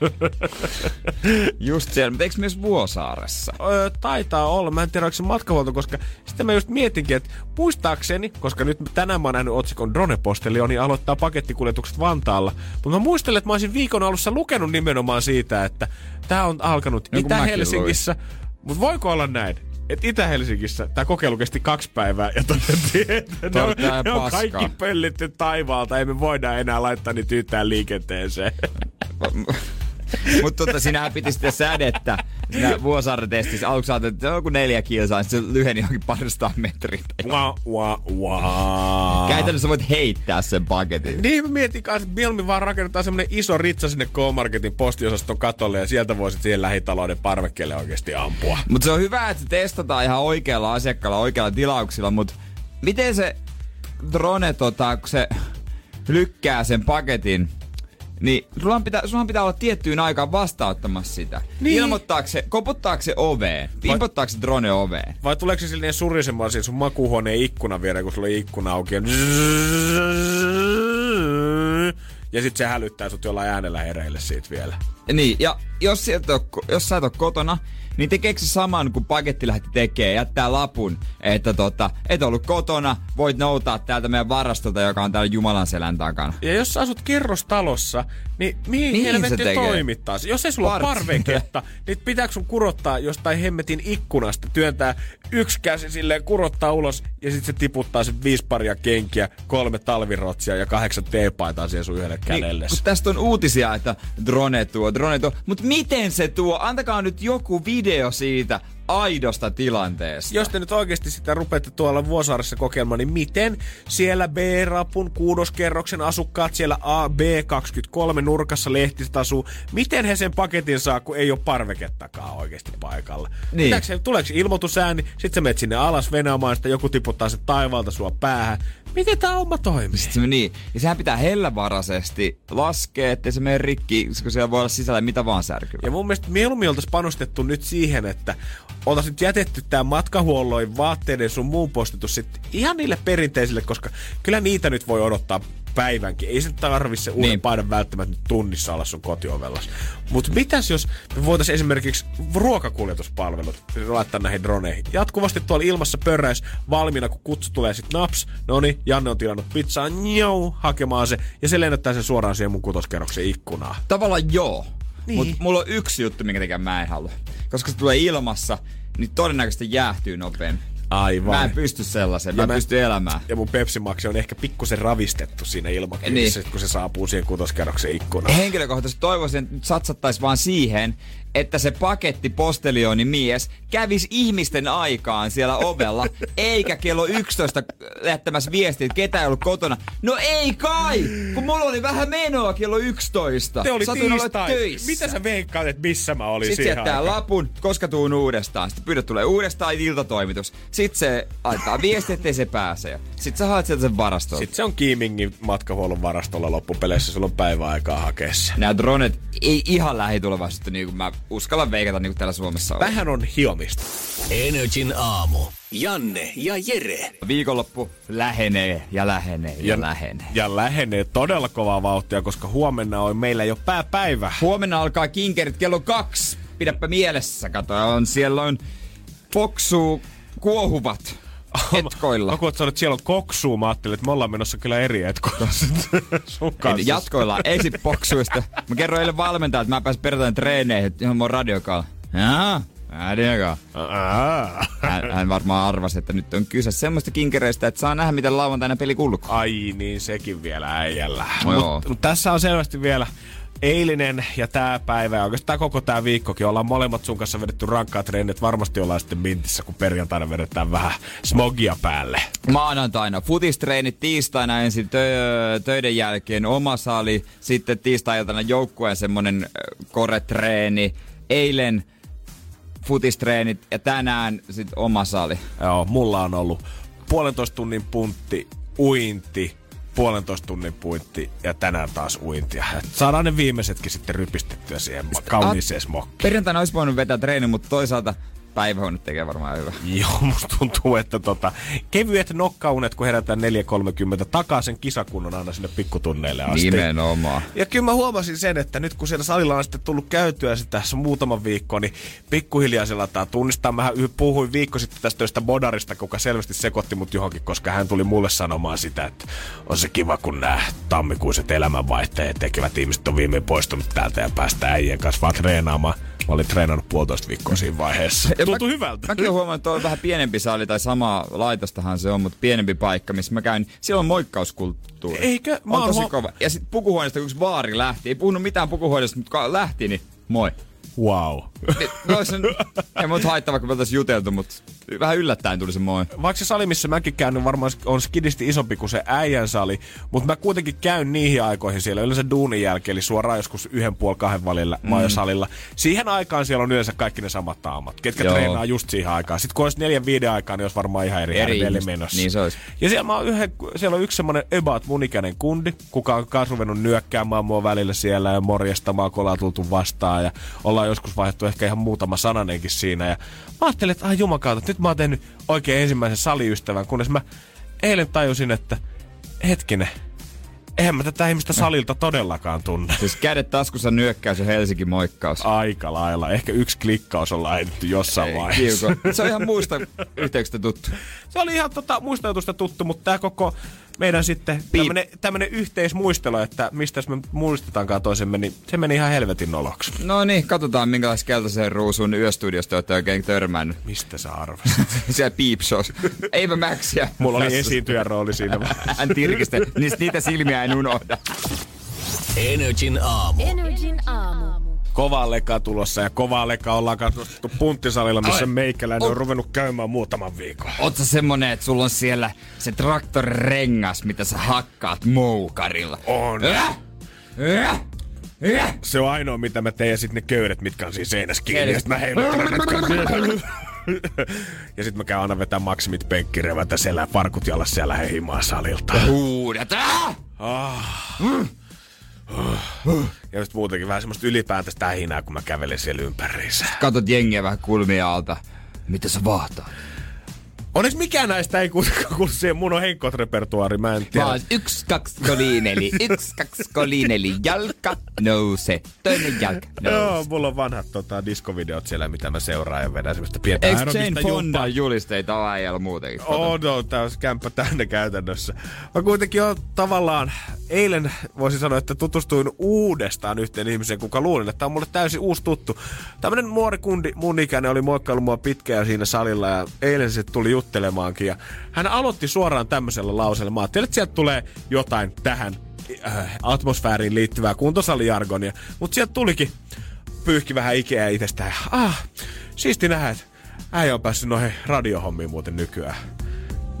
F: [laughs]
E: Just siellä, mutta eikö myös Vuosaaressa?
F: Ö, taitaa olla. Mä en tiedä, onko se matkahuolto, koska sitten mä just mietinkin, että muistaakseni, koska nyt tänään mä oon nähnyt otsikon Drone-postelioni aloittaa pakettikuljetukset Vantaalla. Mutta mä muistelen, että mä olisin viikon alussa lukenut nimenomaan siitä, että tämä on alkanut
E: Niin
F: Itä-Helsingissä. Mutta voiko olla näin? Että Itä-Helsingissä tämä kokeilu kesti kaksi päivää ja todettiin, että ne on, ne on kaikki pöllitty taivaalta. Ei me voida enää laittaa niitä yhtään liikenteeseen. [laughs] [laughs]
E: Mutta tota, sinähän piti sitten sädettä siinä Vuosaaren testissä. Aluksi ajattelin, että se on joku neljä kilsaa, sitten se lyheni johonkin paristaan metriä.
F: Wah, wah, wah.
E: Käytännössä voit heittää sen paketin.
F: Niin mä mietin kanssa, että mieluummin vaan rakennetaan semmonen iso ritsa sinne K-Marketin postiosaston katolle ja sieltä voisit siihen lähitalouden parvekkeelle oikeasti ampua.
E: Mutta se on hyvä, että se testataan ihan oikealla asiakkaalla, oikealla tilauksilla, mutta miten se drone, tota, kun se lykkää sen paketin, niin sullahan pitää, sullahan pitää olla tiettyyn aikaan vastauttamassa sitä.
F: Niin.
E: Ilmoittaako se, koputtaako se oveen? Pimpottaako se drone oveen?
F: Vai tuleeko se silleen surisemaan siinä sun makuuhuoneen ikkuna viereen, kun sulla on ikkuna auki ja... Ja sit se hälyttää sut jollain äänellä hereille siitä vielä.
E: Niin, ja jos, sieltä jos sä et ole kotona, niin tekeekö se saman, kun paketti lähti tekemään, jättää lapun, että tota, et ollut kotona, voit noutaa täältä meidän varastolta, joka on täällä Jumalan selän takana.
F: Ja jos sä asut kerrostalossa, niin mihin
E: Mihin
F: helvetti
E: se tekee?
F: toimittaa? Jos ei sulla ole parveketta, niin pitääkö sun kurottaa jostain hemmetin ikkunasta, työntää yksi käsi silleen, kurottaa ulos ja sitten se tiputtaa sen viisi paria kenkiä, kolme talvirotsia ja kahdeksan teepaitaa siihen sun yhdelle kädelle.
E: Niin, kun tästä on uutisia, että drone tuo, drone tuo. Mutta miten se tuo? Antakaa nyt joku video siitä aidosta tilanteesta.
F: jos te nyt oikeasti sitä rupeatte tuolla Vuosaaressa kokeilemaan, niin miten siellä B-rapun kuudoskerroksen asukkaat siellä A, B23 nurkassa lehtiset asuu, miten he sen paketin saa, kun ei ole parvekettakaan oikeasti paikalla?
E: Niin.
F: Pitääkö tuleeko ilmoitusääni, sit sä menet sinne alas venaamaan, sitä joku tiputtaa se taivaalta sua päähän. Miten tämä homma toimii?
E: Sitten se, niin. Ja sehän pitää hellävaraisesti laskea, ettei se mene rikki, koska siellä voi olla sisällä mitä vaan särkyä.
F: Ja mun mielestä mieluummin oltaisiin panostettu nyt siihen, että oltaisiin nyt jätetty tämä matkahuolloin vaatteiden sun muun postitus sitten ihan niille perinteisille, koska kyllä niitä nyt voi odottaa päivänkin. Ei se tarvi se uuden
E: Niin.
F: paidan välttämättä nyt tunnissa olla sun kotiovellas. Mutta mitäs jos me voitaisiin esimerkiksi ruokakuljetuspalvelut laittaa näihin droneihin? Jatkuvasti tuolla ilmassa pörräis valmiina, kun kutsu tulee sit naps. No niin, Janne on tilannut pizzaa, njau, hakemaan se. Ja se lennättää sen suoraan siihen mun kutoskerroksen ikkunaan.
E: Tavallaan joo.
F: Niin.
E: Mutta mulla on yksi juttu, minkä mä en halua. Koska se tulee ilmassa, niin todennäköisesti jäähtyy nopeammin.
F: Aivan.
E: Mä en pysty sellaiseen, mä en
F: mä-
E: pysty elämään.
F: Ja mun Pepsi Max on ehkä pikkusen ravistettu siinä ilmakyydissä,
E: Niin.
F: kun se saapuu siihen kutoskerroksen ikkunaan.
E: Henkilökohtaisesti toivoisin, että nyt satsattaisiin vaan siihen, että se paketti postelioni mies kävisi ihmisten aikaan siellä ovella, eikä kello 11 lähettämässä viestiä, että ketä ei ollut kotona. No ei kai, kun mulla oli vähän menoa kello 11.
F: Te oli
E: Satuin olla töissä.
F: Mitä sä veikkaat, että missä mä olin
E: Sitten
F: siihen
E: jättää
F: aikaan?
E: lapun, koska tuun uudestaan. Sitten pyydät tulee uudestaan iltatoimitus. Sitten se laittaa viesti, ettei se pääse. Sitten sä haet sieltä sen varaston.
F: Sitten se on Kiimingin matkahuollon varastolla loppupeleissä, sulla on päiväaikaa hakea se.
E: Nämä dronet ei ihan lähitulevaisuutta, niin kuin mä uskallan veikata niin kuin täällä Suomessa on.
F: Vähän on hiomista.
C: Energin aamu. Janne ja Jere.
E: Viikonloppu lähenee ja lähenee ja, ja lähenee.
F: Ja lähenee todella kovaa vauhtia, koska huomenna on meillä jo pääpäivä.
E: Huomenna alkaa kinkerit kello kaksi. Pidäpä mielessä, kato. On, siellä on Foxu kuohuvat etkoilla.
F: Mä kuulet, että siellä on koksuu, mä ajattelin, että me ollaan menossa kyllä eri etkoilla [laughs] sun kanssa.
E: Ei, jatkoillaan, ei sit poksuista. Mä kerroin eilen valmentajalle, että mä pääsin perjantaina treeneihin, että johon mun radiokaala. Jaa. Hän, hän varmaan arvasi, että nyt on kyse semmoista kinkereistä, että saa nähdä, miten lauantaina peli kulluu.
F: Ai niin, sekin vielä äijällä.
E: No
F: mut tässä on selvästi vielä eilinen ja tää päivä ja oikeastaan koko tää viikkokin ollaan molemmat sun kanssa vedetty rankkaa treenit. Varmasti ollaan sitten mintissä, kun perjantaina vedetään vähän smogia päälle.
E: Maanantaina futistreenit, tiistaina ensin tö- töiden jälkeen oma sali, sitten tiistai-iltana joukkueen semmonen koretreeni, eilen futistreenit ja tänään sitten oma sali.
F: Joo, mulla on ollut puolentoista tunnin puntti, uinti, puolentoista tunnin puinti ja tänään taas uintia. Saadaan ne viimeisetkin sitten rypistettyä siihen kauniiseen smokkiin.
E: Perjantaina olisi voinut vetää treeni, mutta toisaalta päiväunet tekee varmaan hyvä. [laughs]
F: Joo, musta tuntuu, että tota, kevyet nokkaunet, kun herätään 4.30, takaa sen kisakunnon aina sinne pikkutunneille asti.
E: Nimenomaan.
F: Ja kyllä mä huomasin sen, että nyt kun siellä salilla on sitten tullut käytyä sitä tässä muutama viikko, niin pikkuhiljaa se lataa tunnistaa. Mä puhuin viikko sitten tästä toista Bodarista, kuka selvästi sekoitti mut johonkin, koska hän tuli mulle sanomaan sitä, että on se kiva, kun nämä tammikuiset elämänvaihteet tekevät ihmiset on viimein poistunut täältä ja päästään äijien kanssa vaan treenaamaan. Mä olin treenannut puolitoista viikkoa siinä vaiheessa.
E: Ja
F: Tuntui
E: mä-
F: hyvältä.
E: Mäkin huomannut, että on vähän pienempi sali tai sama laitostahan se on, mutta pienempi paikka, missä mä käyn. Siellä on moikkauskulttuuri.
F: Eikö? Mä
E: On tosi
F: huo-
E: kova. Ja sitten pukuhuoneesta, kun yksi vaari lähti, ei puhunut mitään pukuhuoneesta, mutta lähti, niin moi.
F: Wow.
E: Niin, no, se, ei mut haittaa, vaikka me oltais juteltu, mutta vähän yllättäen tuli se moi.
F: vaikka se sali, missä mäkin käyn, niin varmaan on skidisti isompi kuin se äijän sali, mutta mä kuitenkin käyn niihin aikoihin siellä, yleensä duunin jälkeen, eli suoraan joskus yhden puoli kahden välillä mm. salilla. Siihen aikaan siellä on yleensä kaikki ne samat taamat, ketkä
E: Joo.
F: Treenaa just siihen aikaan. Sitten kun olisi neljän viiden aikaan, niin olisi varmaan ihan eri,
E: Eri
F: menossa.
E: Niin se olisi.
F: Ja siellä, mä oon yhden, siellä on yksi semmonen about mun ikäinen kundi, kuka on ruvennut nyökkäämään mua välillä siellä ja morjestamaan, kun ollaan tultu vastaan. Ja ollaan joskus vaihdettu ehkä ihan muutama sananenkin siinä. Ja mä ajattelin, että ai jumakauta, nyt mä oon tehnyt oikein ensimmäisen saliystävän, kunnes mä eilen tajusin, että hetkinen, eihän mä tätä ihmistä salilta todellakaan tunne.
E: Siis kädet taskussa nyökkäys ja Helsinki moikkaus.
F: Aika lailla. Ehkä yksi klikkaus on laitettu jossain vaiheessa.
E: Kiuko. Se on ihan muista yhteyksistä tuttu.
F: Se oli ihan tota, muista tuttu, mutta tämä koko meidän sitten tämmönen, tämmönen yhteismuistelo, että mistä me muistetaankaan toisemme, niin se meni ihan helvetin noloksi.
E: No niin, katsotaan minkälaisen keltaisen ruusuun yöstudiosta olette oikein törmännyt.
F: Mistä sä arvasit? [laughs]
E: Siellä piipsos. Eipä Maxia.
F: Mulla oli esiintyjän rooli siinä. [laughs]
E: Hän tirkistä. Niistä niitä silmiä en unohda.
C: Energin aamu.
D: Energin aamu.
F: Kovaa lekaa tulossa ja kovaa lekaa ollaan kanssa nostettu punttisalilla, missä
E: Ai.
F: meikäläinen
E: Oh.
F: on ruvennut käymään muutaman viikon.
E: Oot sä semmonen, että sulla on siellä se traktorirengas, mitä sä hakkaat moukarilla?
F: On.
E: Äh! Äh! Äh!
F: Se on ainoa, mitä mä teen, ja sitten ne köydet, mitkä on siinä seinässä kiinni. Ja sit mä heiluttelen Ja sit mä käyn aina vetää maksimit penkkirevätä selää, farkut jalassa ja lähden himaan salilta.
E: Huudat. Äh!
F: Ja just muutenkin vähän semmoista ylipäätäistä tähinää, kun mä kävelen siellä ympäriinsä.
E: Katot jengiä vähän kulmia alta. Mitä sä vahtaa?
F: Onneksi mikään näistä ei kuulu [laughs] kuulu siihen mun on heikkot repertuaari, mä en tiedä.
E: Vaan yksi, kaksi, kolineli, [laughs] yksi, kaksi, kolineli, jalka nouse, toinen jalka
F: Joo,
E: nouse.
F: mulla on vanhat tota, diskovideot siellä, mitä mä seuraan ja vedän semmoista pientä
E: Eikö Jane Fonda julisteita äijällä muutenkin?
F: On, tää on kämppä täynnä käytännössä. Mä kuitenkin on tavallaan, eilen voisin sanoa, että tutustuin uudestaan yhteen ihmiseen, kuka luulin, että tämä on mulle täysin uusi tuttu. Tämmönen nuori kundi, mun ikäinen, oli moikkaillut mua pitkään siinä salilla ja eilen se tuli juttelemaankin. Ja hän aloitti suoraan tämmöisellä lauseella. Mä ajattelin, että sieltä tulee jotain tähän äh, atmosfääriin liittyvää kuntosalijargonia. Mutta sieltä tulikin pyyhki vähän ikeä itsestään. Ah, siisti nähdä, että äijä on päässyt noihin radiohommiin muuten nykyään.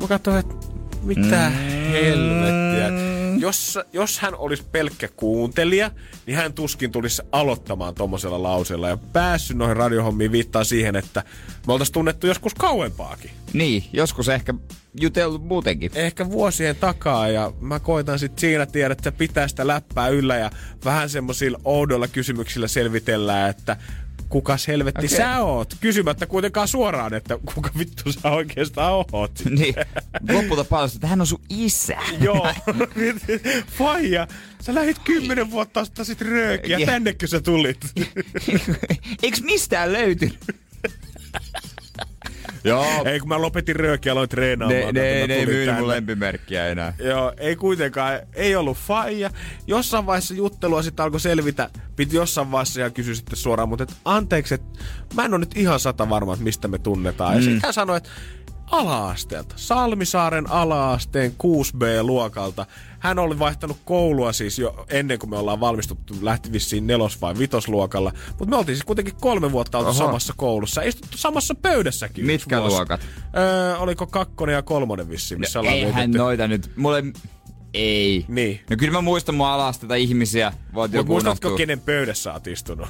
F: Mä katsoin, että mitä helvettiä. Jos, jos hän olisi pelkkä kuuntelija, niin hän tuskin tulisi aloittamaan tommosella lauseella. Ja päässyt noihin radiohommiin viittaa siihen, että me oltaisiin tunnettu joskus kauempaakin.
E: Niin, joskus ehkä jutellut muutenkin.
F: Ehkä vuosien takaa ja mä koitan sit siinä tiedä, että pitää sitä läppää yllä ja vähän semmosilla oudoilla kysymyksillä selvitellään, että kukas helvetti okay. sä oot? Kysymättä kuitenkaan suoraan, että kuka vittu sä oikeastaan oot. [laughs]
E: Niin, lopulta paljastui, että hän on sun isä.
F: Joo. [laughs] Faija, sä lähit kymmenen vuotta sitten sit röökiä. Tännekö sä tulit? [laughs]
E: Eiks mistään löytynyt? Joo, [laughs]
F: Ei, kun mä lopetin röökiä, aloin treenaamaan.
E: ne, ne, ne ei myynyt mun lempimerkkiä enää.
F: Joo, ei kuitenkaan, ei ollut faija. Jossain vaiheessa juttelua sitten alkoi selvitä. Piti jossain vaiheessa ihan kysyä sitten suoraan, mutta et, anteeksi, että mä en ole nyt ihan sata varma, että mistä me tunnetaan. Ja sitten hän sanoi, että ala-asteelta, Salmisaaren ala-asteen 6B-luokalta. Hän oli vaihtanut koulua siis jo ennen kuin me ollaan valmistuttu, lähti vissiin nelos- vai vitosluokalla. Mutta me oltiin siis kuitenkin kolme vuotta oltu
E: Oho.
F: samassa koulussa, istuttu samassa pöydässäkin.
E: Mitkä
F: vuosi.
E: luokat?
F: Öö, oliko kakkonen ja kolmonen vissiin, missä ollaan
E: Eihän
F: vietetty.
E: noita nyt, mulle... Ei.
F: Niin.
E: No kyllä mä muistan mun alasteta ihmisiä. Voit
F: Mutta
E: joku
F: muistatko,
E: unohtua.
F: kenen pöydässä oot istunut?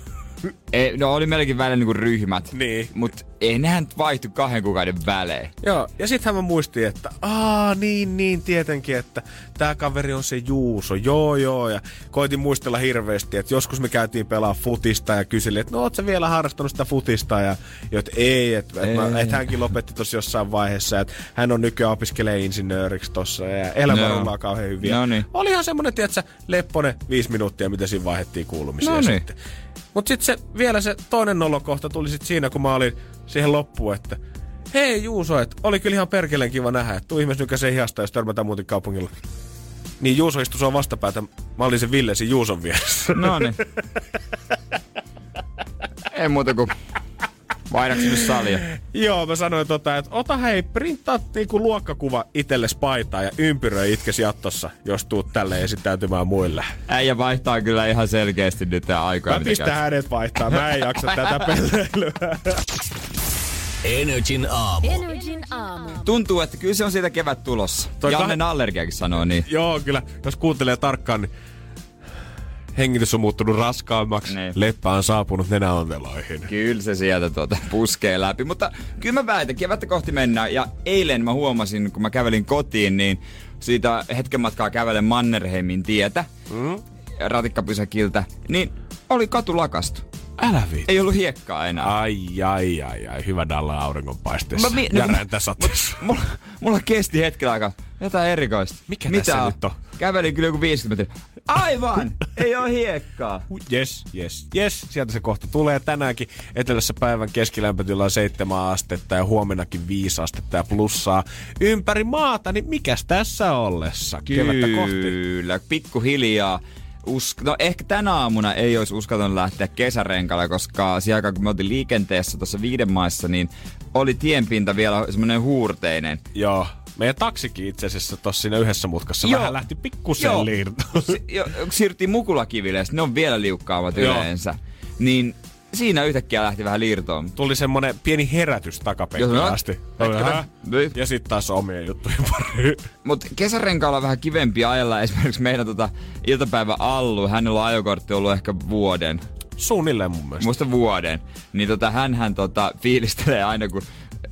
E: Ei, no oli melkein välillä niinku ryhmät.
F: Niin.
E: Mut ei nehän vaihtu kahden kuukauden välein.
F: Joo, ja sittenhän mä muistin, että aa, niin, niin, tietenkin, että tää kaveri on se Juuso, joo, joo, ja koitin muistella hirveästi, että joskus me käytiin pelaa futista ja kyselin, että no oot sä vielä harrastanut sitä futista, ja jo, että ei, että et,
E: Ei.
F: et hänkin lopetti tossa jossain vaiheessa, että hän on nykyään opiskelee insinööriksi tossa, ja elämä rullaa kauhean hyvin.
E: No niin.
F: Oli ihan semmonen, tiedätkö, lepponen viisi minuuttia, mitä siinä vaihdettiin kuulumisia
E: No niin.
F: sitten. Mut sit se, vielä se toinen nolokohta tuli sit siinä, kun mä olin siihen loppuun, että hei Juuso, että oli kyllä ihan perkeleen kiva nähdä, että tuu ihmeessä nykäisee hihasta, jos törmätään muuten kaupungilla. Niin Juuso istui sua vastapäätä, mä olin se Ville siinä Juuson vieressä.
E: No niin. [laughs] ei muuta kuin vaihdaksi nyt salia.
F: Joo, mä sanoin tota, että ota hei, printtaa niinku luokkakuva itelles paitaa ja ympyröi itkes jattossa, jos tuut tälle esittäytymään muille.
E: Äijä vaihtaa kyllä ihan selkeästi nyt tää aikoja.
F: Mä pistän hänet vaihtaa, mä en jaksa tätä [laughs] pelleilyä.
C: Energin aamu.
D: Energin aamu.
E: Tuntuu, että kyllä se on siitä kevät tulossa.
F: Toi
E: Jannen
F: kah-
E: allergiakin sanoo niin.
F: Joo, kyllä. Jos kuuntelee tarkkaan, niin hengitys on muuttunut raskaammaksi,
E: Niin.
F: leppä on saapunut nenäonteloihin.
E: Kyllä se sieltä tuota puskee läpi. Mutta kyllä mä väitän, kevättä kohti mennään. Ja eilen mä huomasin, kun mä kävelin kotiin, niin siitä hetken matkaa kävelen Mannerheimin tietä, mm? ratikkapysäkiltä, niin oli katu lakastu.
F: Älä viit.
E: Ei ollut hiekkaa enää.
F: Ai, ai, ai, ai. Hyvä Dalla auringonpaisteessa.
E: Mä mi- no,
F: räntä sateessa.
E: Mulla, mulla kesti hetken aikaa jotain erikoista.
F: Mikä
E: Mitä
F: tässä nyt on?
E: Kävelin kyllä joku 50 metriä. Aivan! [laughs] ei ole hiekkaa.
F: Yes, yes, yes. Sieltä se kohta tulee tänäänkin. Etelässä päivän keskilämpötila on 7 astetta ja huomennakin 5 astetta ja plussaa ympäri maata. Niin mikäs tässä ollessa? Kevättä kohti.
E: Kyllä, pikkuhiljaa. Usk- no ehkä tänä aamuna ei olisi uskaltanut lähteä kesärenkalle, koska siellä aikaan, kun me oltiin liikenteessä tuossa viiden maissa, niin oli tienpinta vielä semmoinen huurteinen.
F: Joo. Meidän taksikin itse asiassa tossa siinä yhdessä mutkassa
E: Joo.
F: vähän lähti pikkusen liirtoon.
E: Si- jo, siirryttiin mukulakiville, ne on vielä liukkaammat
F: Joo.
E: yleensä. Niin siinä yhtäkkiä lähti vähän liirtoon.
F: Tuli semmonen pieni herätys
E: Joo,
F: takapenkkiin
E: no.
F: asti. Ja sitten taas omien juttujen pariin.
E: Mutta kesärenkaalla on vähän kivempi ajella. Esimerkiksi meidän tota, iltapäivä Allu, hänellä on ajokortti ollut ehkä vuoden.
F: Suunnilleen mun mielestä.
E: Muista vuoden. Niin tota, hänhän tota, fiilistelee aina, kun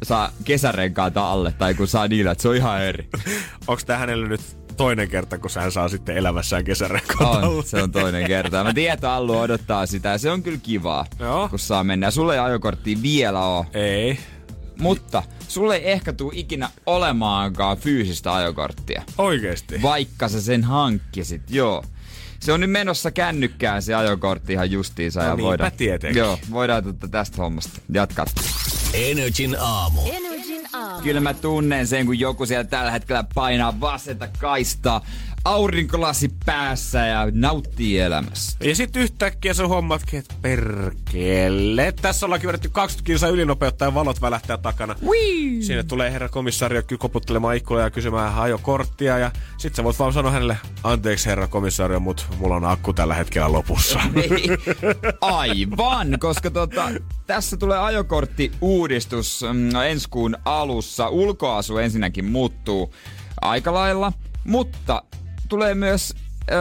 E: saa kesärenkaata alle tai kun saa niillä, että se on ihan eri.
F: Onks tää hänelle nyt toinen kerta, kun hän saa sitten elämässään kesärenkaan
E: On, se on toinen kerta. Mä tiedän, että Allu odottaa sitä ja se on kyllä kivaa,
F: Joo.
E: kun saa mennä. Ja sulla ei ajokorttia vielä oo.
F: Ei.
E: Mutta sulle ei ehkä tule ikinä olemaankaan fyysistä ajokorttia.
F: Oikeesti.
E: Vaikka sä sen hankkisit, joo. Se on nyt menossa kännykkään se ajokortti ihan justiinsa.
F: No
E: ja
F: niinpä
E: voidaan,
F: tietenkin.
E: Joo, voidaan tota tästä hommasta jatkaa.
C: Energin aamu.
D: Energin aamu.
E: Kyllä mä tunnen sen, kun joku siellä tällä hetkellä painaa vasenta kaistaa, aurinkolasi päässä ja nauttii elämästä.
F: Ja sitten yhtäkkiä sä huomaatkin, että perkele. Tässä ollaan vedetty 20 kilsaa ylinopeutta ja valot välähtää takana.
E: Whee!
F: Sinne tulee herra komissario koputtelemaan ikkuja ja kysymään ajokorttia. Ja sit sä voit vaan sanoa hänelle, anteeksi herra komissario, mut mulla on akku tällä hetkellä lopussa.
E: Ei, [laughs] aivan, koska tota, tässä tulee ajokortti-uudistus mm, ensi kuun alussa. Ulkoasu ensinnäkin muuttuu aika lailla, mutta tulee myös öö,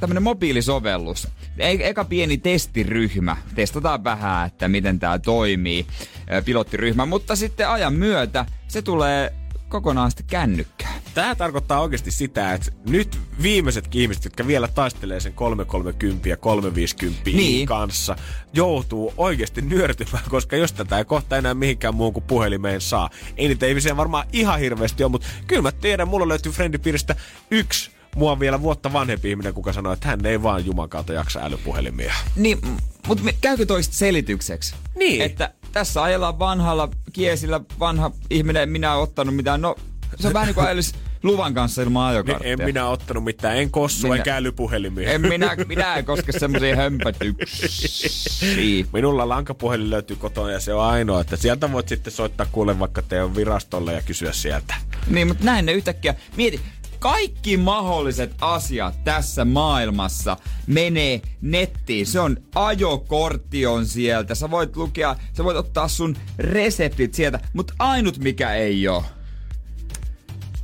E: tämmönen mobiilisovellus. E- eka pieni testiryhmä. Testataan vähän, että miten tämä toimii, ö, pilottiryhmä. Mutta sitten ajan myötä se tulee kokonaan sitten kännykkään.
F: Tämä tarkoittaa oikeasti sitä, että nyt viimeisetkin ihmiset, jotka vielä taistelee sen 330 ja 350
E: Niin.
F: kanssa, joutuu oikeasti nyörtymään, koska jos tätä ei kohta enää mihinkään muuhun kuin puhelimeen saa. Ei niitä ihmisiä varmaan ihan hirveästi ole, mutta kyllä mä tiedän, mulla löytyy friendipiiristä yksi mua vielä vuotta vanhempi ihminen, kuka sanoi, että hän ei vaan juman kautta jaksa älypuhelimia.
E: Niin, mutta käykö toista selitykseksi?
F: Niin.
E: Että tässä ajellaan vanhalla kiesillä, vanha ihminen, minä oon ottanut mitään. No, se on vähän niin kuin [laughs] ajelisi luvan kanssa ilman
F: Niin
E: ajokorttia.
F: en minä ottanut mitään, en kossu,
E: Minä-
F: enkä älypuhelimia.
E: En minä, [laughs] minä en koske semmoisia hömpötyksiä.
F: Minulla lankapuhelin löytyy kotona ja se on ainoa, että sieltä voit sitten soittaa kuule vaikka teidän virastolle ja kysyä sieltä.
E: Niin, mutta näin ne yhtäkkiä. Mieti, kaikki mahdolliset asiat tässä maailmassa menee nettiin. Se on ajokortti on sieltä. Sä voit lukea, sä voit ottaa sun reseptit sieltä, mutta ainut mikä ei oo.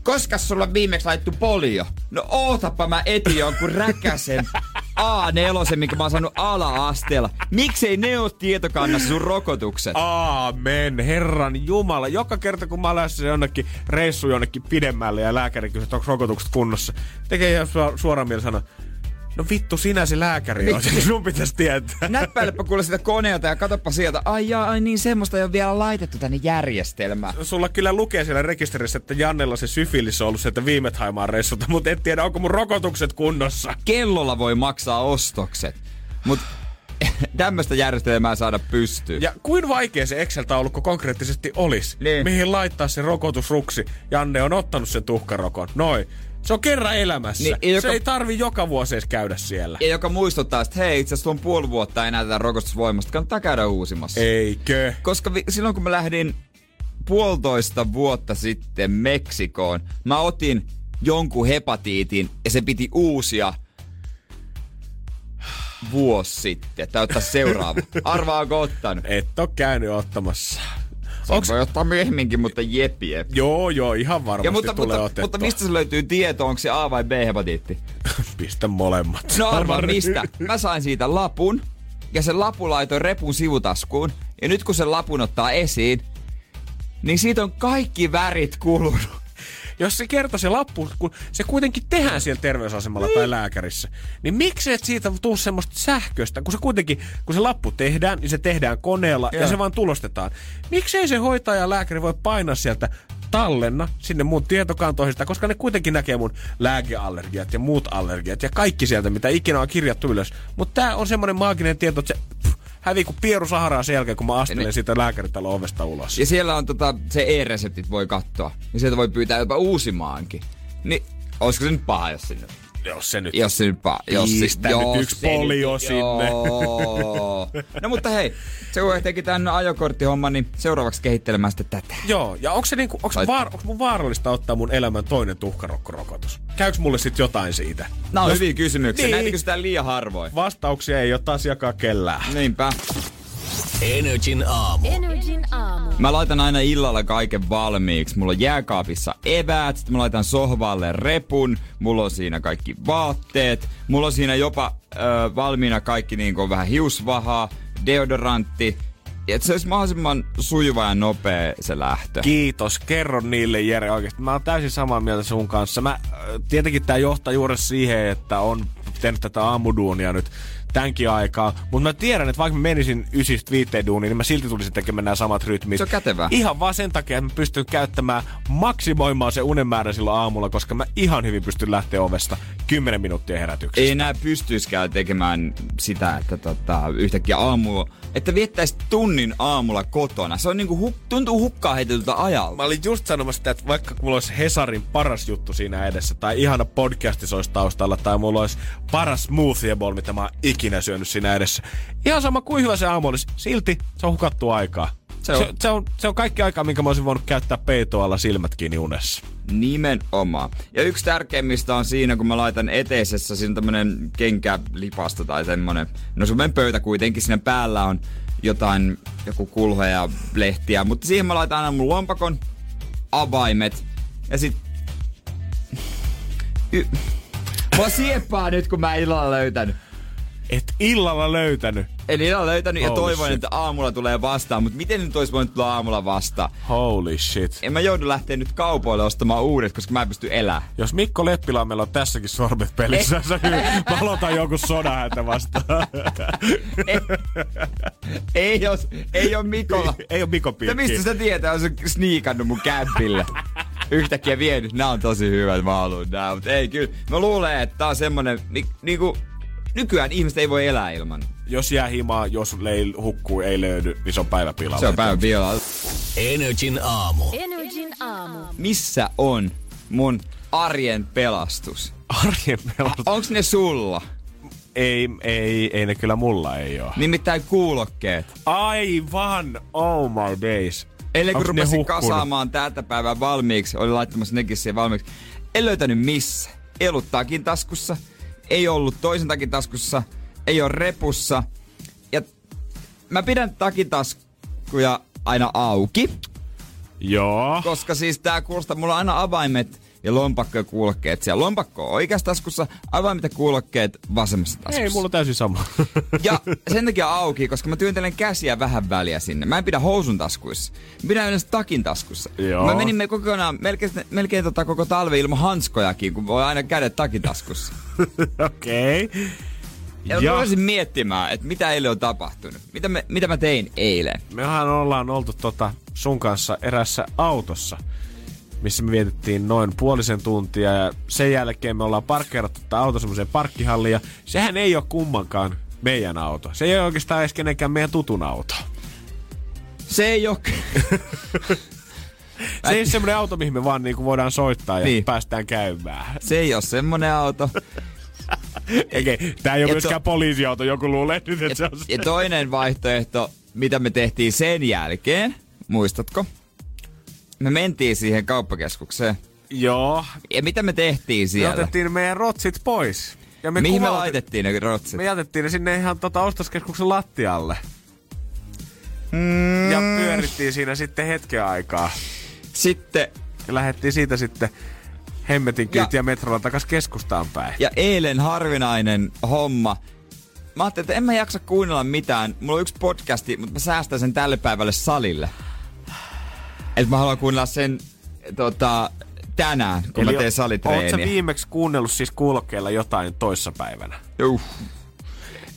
E: Koska sulla on viimeksi laittu polio? No ootappa mä etin jonkun räkäsen [laughs] A4, minkä mä oon saanut ala-asteella. Miksei ne oo tietokannassa sun rokotukset?
F: Aamen, Herran Jumala. Joka kerta kun mä olen lähdössä jonnekin reissu jonnekin pidemmälle ja lääkäri kysyy, onko rokotukset kunnossa, tekee ihan suor- suoraan mielellä sanoa, no vittu sinä se lääkäri on, sun pitäisi tietää.
E: Näppäilepä kuule sitä koneelta ja katoppa sieltä. Ai jaa, ai niin semmoista ei ole vielä laitettu tänne järjestelmään.
F: Sulla kyllä lukee siellä rekisterissä, että Jannella se syfilis on ollut sieltä viime Haimaan reissulta, mutta et tiedä, onko mun rokotukset kunnossa.
E: Kellolla voi maksaa ostokset. Mut [laughs] tämmöistä järjestelmää saada pystyyn.
F: Ja kuin vaikea se Excel-taulukko konkreettisesti olisi,
E: Niin.
F: mihin laittaa se rokotusruksi. Janne on ottanut sen tuhkarokon. Noin. Se on kerran elämässä.
E: Niin, ja
F: se
E: joka-
F: ei tarvi joka vuosi edes käydä siellä.
E: Ja joka muistuttaa, että hei, itse asiassa on puoli vuotta enää tätä rokotusvoimasta. Kannattaa käydä uusimassa.
F: Eikö?
E: Koska vi- silloin kun mä lähdin puolitoista vuotta sitten Meksikoon, mä otin jonkun hepatiitin ja se piti uusia vuosi sitten. Ottaa seuraava. [laughs] Arvaako ottanut?
F: Et oo käynyt ottamassa.
E: Onks... Voi ottaa myöhemminkin, mutta jep, jep.
F: Joo, joo, ihan varmasti
E: Ja mutta,
F: tulee
E: mutta, mutta mistä se löytyy tieto, onko se A vai B-hepatiitti? [laughs]
F: Pistä molemmat.
E: No arvaa mistä. [laughs] Mä sain siitä lapun ja sen lapu laitoin repun sivutaskuun. Ja nyt kun sen lapun ottaa esiin, niin siitä on kaikki värit kulunut.
F: Jos se kertoo se lappu, kun se kuitenkin tehdään siellä terveysasemalla tai lääkärissä, niin miksi et siitä tuu semmoista sähköistä, kun se kuitenkin, kun se lappu tehdään, niin se tehdään koneella ja,
E: Joo.
F: se vaan tulostetaan. Miksei se hoitaja ja lääkäri voi painaa sieltä tallenna sinne mun tietokantoihin sitä, koska ne kuitenkin näkee mun lääkeallergiat ja muut allergiat ja kaikki sieltä, mitä ikinä on kirjattu ylös. Mutta tää on semmonen maaginen tieto, että se pff, hävii kuin pieru saharaa sen jälkeen, kun mä astelen
E: ne-
F: siitä lääkäritalon ovesta ulos.
E: Ja siellä on tota, se e-reseptit voi katsoa. Ja sieltä voi pyytää jopa uusimaankin. Niin, olisiko se nyt paha, jos sinne...
F: Jos se nyt
E: Jos se nyt paha. Jos
F: Pistä nyt
E: jos
F: yksi
E: nyt-
F: polio sinne.
E: Joo. [laughs] No mutta hei, se kun teki tämän ajokorttihomman, niin seuraavaksi kehittelemään sitten tätä.
F: Joo, ja onko se niinku, onko, vaar, onko mun vaarallista ottaa mun elämän toinen tuhkarokkorokotus? Käykö mulle sit jotain siitä?
E: Nämä on
F: Jos-
E: hyviä kysymyksiä.
F: Niin.
E: Näitä kysytään liian harvoin.
F: Vastauksia ei ole taas jakaa kellään.
E: Niinpä.
C: Energin aamu.
D: Energin aamu.
E: Mä laitan aina illalla kaiken valmiiksi. Mulla on jääkaapissa eväät, sitten mä laitan sohvalle repun, mulla on siinä kaikki vaatteet, mulla on siinä jopa ö, valmiina kaikki niin kuin vähän hiusvahaa, deodorantti, että se olisi mahdollisimman sujuva ja nopea se lähtö.
F: Kiitos, kerro niille Jere oikeasti. Mä oon täysin samaa mieltä sun kanssa. Mä, tietenkin tää johtaa juuri siihen, että on tehnyt tätä aamuduunia nyt tämänkin aikaa. Mutta mä tiedän, että vaikka mä menisin ysistä viiteen duuniin, niin mä silti tulisin tekemään nämä samat rytmit.
E: Se on kätevää.
F: Ihan vaan sen takia, että mä pystyn käyttämään, maksimoimaan se unen määrän silloin aamulla, koska mä ihan hyvin pystyn lähteä ovesta 10 minuuttia herätyksestä.
E: Ei enää pystyiskään tekemään sitä, että tota, yhtäkkiä aamulla, että viettäisi tunnin aamulla kotona. Se on niinku, hu, tuntuu hukkaa heitetyltä ajalta.
F: Mä olin just sanomassa sitä, että vaikka mulla olisi Hesarin paras juttu siinä edessä, tai ihana podcasti olisi taustalla, tai mulla olisi paras smoothie bowl, mitä mä oon ikinä syönyt siinä edessä. Ihan sama kuin hyvä se aamu olisi, silti se on hukattu aikaa.
E: Se on-
F: Se, se, on, se on kaikki aikaa, minkä mä olisin voinut käyttää peitoalla silmät kiinni unessa.
E: Nimenomaan. Ja yksi tärkeimmistä on siinä, kun mä laitan eteisessä, siinä tämmönen kenkälipasta tai semmonen, no semmonen pöytä kuitenkin, siinä päällä on jotain, joku kulho ja lehtiä, mutta siihen mä laitan aina mun lompakon, avaimet ja sit... Y- Mua sieppaa nyt, kun mä illalla löytänyt.
F: Et illalla löytänyt.
E: En illalla löytänyt ja
F: Holy
E: toivon,
F: shit.
E: että aamulla tulee vastaan, mutta miten nyt olisi voinut tulla aamulla vastaan?
F: Holy shit.
E: En mä joudu lähteä nyt kaupoille ostamaan uudet, koska mä en pysty elämään.
F: Jos Mikko Leppilammella on tässäkin sormet pelissä, sä mä aloitan joku sodan häntä vastaan.
E: Ei, os, ei ole Mikolla.
F: Ei ole Mikon
E: Ja
F: piikki.
E: mistä sä tietää, on se sniikannut mun kämpille? Yhtäkkiä vienyt. Nää on tosi hyvät, mä haluun nää. Mut ei kyllä. Mä luulen, että tää on semmonen, ni, niinku, nykyään ihmiset ei voi elää ilman.
F: Jos jää himaa, jos leil, hukkuu, ei löydy, niin se on päivä pilalla.
E: Se on päivän pilalla.
C: Energin aamu.
D: Energin aamu.
E: Missä on mun arjen pelastus?
F: Arjen pelastus.
E: Onks ne sulla?
F: Ei, ei, ei ne kyllä mulla ei oo.
E: Nimittäin kuulokkeet.
F: Aivan! Oh my days.
E: Eilen kun rupesin
F: hukkunut?
E: kasaamaan täältä päivää valmiiksi, oli laittamassa nekin siihen valmiiksi. En löytänyt missä. Takin taskussa, ei ollut toisen takin taskussa, ei ole repussa. Ja mä pidän takin taskuja aina auki,
F: Joo.
E: koska siis tää kuulostaa, mulla on aina avaimet ja lompakko ja kuulokkeet siellä. Lompakko on oikeassa taskussa, avaimet ja kuulokkeet vasemmassa taskussa.
F: Ei, mulla on täysin sama. [laughs]
E: Ja sen takia auki, koska mä työntelen käsiä vähän väliä sinne. Mä en pidä housun taskuissa. Mä pidän yleensä takin taskussa.
F: Joo.
E: Mä menin me kokonaan, melkein, melkein tota koko talve ilman hanskojakin, kun voi aina kädet takin taskussa. [laughs]
F: Okei. Okay.
E: Ja, ja. mä rupesin miettimään, että mitä eilen on tapahtunut. Mitä, me, mitä mä tein eilen.
F: mehän ollaan oltu tota sun kanssa erässä autossa, missä me vietettiin noin puolisen tuntia ja sen jälkeen me ollaan parkkeerattu tätä auto semmoiseen parkkihalliin ja sehän ei ole kummankaan meidän auto. Se ei ole oikeastaan edes kenenkään meidän tutun auto.
E: Se ei oo...
F: Se ei ole semmoinen auto, mihin me vaan niinku voidaan soittaa ja
E: Niin.
F: päästään käymään.
E: se ei oo semmonen auto.
F: Okei, tää ei ole
E: Ja
F: myöskään
E: to-
F: poliisiauto, joku luulee nyt, että se on
E: Ja toinen vaihtoehto, mitä me tehtiin sen jälkeen, muistatko? Me mentiin siihen kauppakeskukseen.
F: Joo,
E: Ja mitä me tehtiin
F: me
E: siellä?
F: otettiin meidän rotsit pois. Ja me
E: Mihin me laitettiin ne rotsit?
F: Me jätettiin ne sinne ihan tota ostoskeskuksen lattialle.
E: Mm.
F: Ja pyörittiin siinä sitten hetken aikaa.
E: Sitten,
F: Ja lähdettiin siitä sitten hemmetin
E: Ja-
F: kyytiä metrolla takas keskustaan päin.
E: ja eilen harvinainen homma. Mä ajattelin, että en mä jaksa kuunnella mitään. Mulla on yksi podcasti, mutta mä säästän sen tälle päivälle salille. Et mä haluan kuunnella sen tota, tänään, kun mä teen salitreeniä.
F: viimeksi kuunnellut siis kuulokkeilla jotain toissapäivänä?
E: Juh.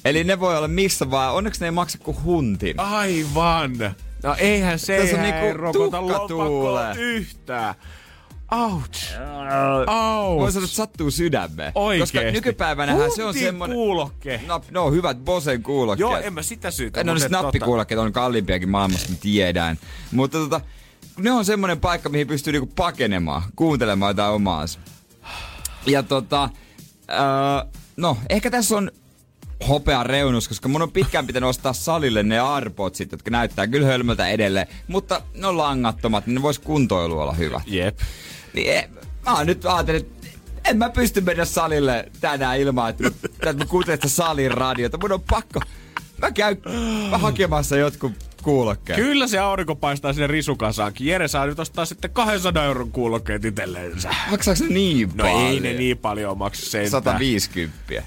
E: Eli ne voi olla missä vaan. Onneksi ne ei maksa kuin huntin.
F: Aivan! No eihän se
E: Tässä
F: eihän
E: niinku
F: rokota lompakkoa yhtään. Ouch!
E: Voi
F: Ouch!
E: sanoa, että sattuu sydämeen.
F: Oikeesti.
E: Koska nykypäivänähän se on
F: Huntin
E: semmonen...
F: kuulokke.
E: No, no hyvät Bosen kuulokkeet.
F: Joo, en mä sitä syytä.
E: Ne
F: et tota-
E: snappikuulokkeet, on kalliimpiakin maailmassa, me tiedään. Mutta tota, ne on semmonen paikka, mihin pystyy niinku pakenemaan, kuuntelemaan jotain omaansa. Ja tota, öö, no, ehkä tässä on hopea reunus, koska mun on pitkään pitänyt ostaa salille ne Airpodsit, jotka näyttää kyllä hölmöltä edelleen, mutta ne on langattomat, niin ne vois kuntoilu olla hyvä.
F: Jep.
E: Niin e, mä oon nyt ajatellut, että en mä pysty mennä salille tänään ilman, että mä, että mä kuuntelen sitä salin radiota. Mun on pakko. Mä käyn mä hakemassa jotkut kuulokkeet.
F: Kyllä se aurinko paistaa sinne risukasaankin. Jere saa nyt ostaa sitten 200 euron kuulokkeet itselleensä.
E: Maksaako ne niin
F: No
E: paljon?
F: ei ne niin paljon maksa sentään.
E: 150.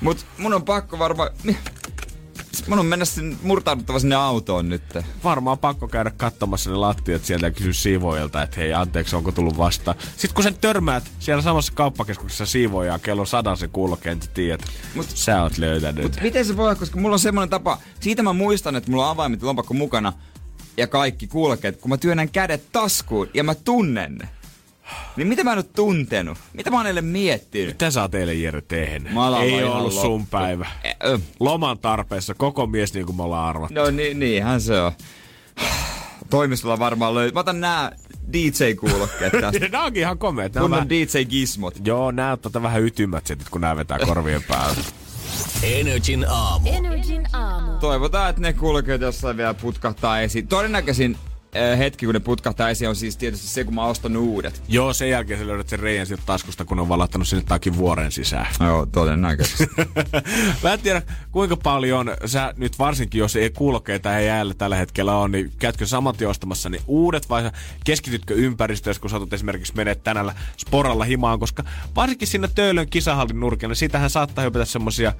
E: Mut mun on pakko varmaan... Mun on mennä sinne, murtauduttava sinne autoon nyt.
F: Varmaan pakko käydä katsomassa ne lattiat sieltä ja kysyä siivoilta, että hei anteeksi, onko tullut vasta. Sitten kun sen törmäät siellä samassa kauppakeskuksessa siivoojaa kello sadan se kulkee, niin tiedät, mutta sä oot löytänyt.
E: Mut miten se voi olla, koska mulla on semmoinen tapa, siitä mä muistan, että mulla on avaimet lompakko mukana ja kaikki kulkeet, kun mä työnnän kädet taskuun ja mä tunnen ne. Niin mitä mä en oo tuntenut? Mitä mä oon eilen miettinyt?
F: Mitä sä oot eilen Jere tehnyt? Ei ollut
E: loppu.
F: sun päivä.
E: Ö.
F: Loman tarpeessa, koko mies niin kuin me ollaan arvattu.
E: No niin, niinhän se on. Toimistolla varmaan löytyy. Mä otan nää DJ-kuulokkeet tästä. [laughs]
F: Nää onkin ihan komeet. Nää on vähän,
E: DJ-gismot.
F: joo, nää on tota vähän ytymät sit, kun nää vetää korvien päällä.
C: Energin aamu.
D: Energin aamu.
E: Toivotaan, että ne kulkeet jossain vielä putkahtaa esiin. Todennäköisin hetki, kun ne putkahtaa esiin, on siis tietysti se, kun mä ostan uudet.
F: joo, sen jälkeen sä löydät sen reijän sieltä taskusta, kun on valahtanut sinne takin vuoren sisään.
E: Joo, todennäköisesti. [laughs]
F: Mä en tiedä, kuinka paljon sä nyt varsinkin, jos ei kuulokkeita ei jäällä tällä hetkellä on, niin käytkö saman tien ostamassa ne uudet vai sä keskitytkö ympäristössä, kun satut esimerkiksi menet tänällä sporalla himaan, koska varsinkin siinä Töölön kisahallin nurkilla, niin siitähän saattaa hypätä semmosia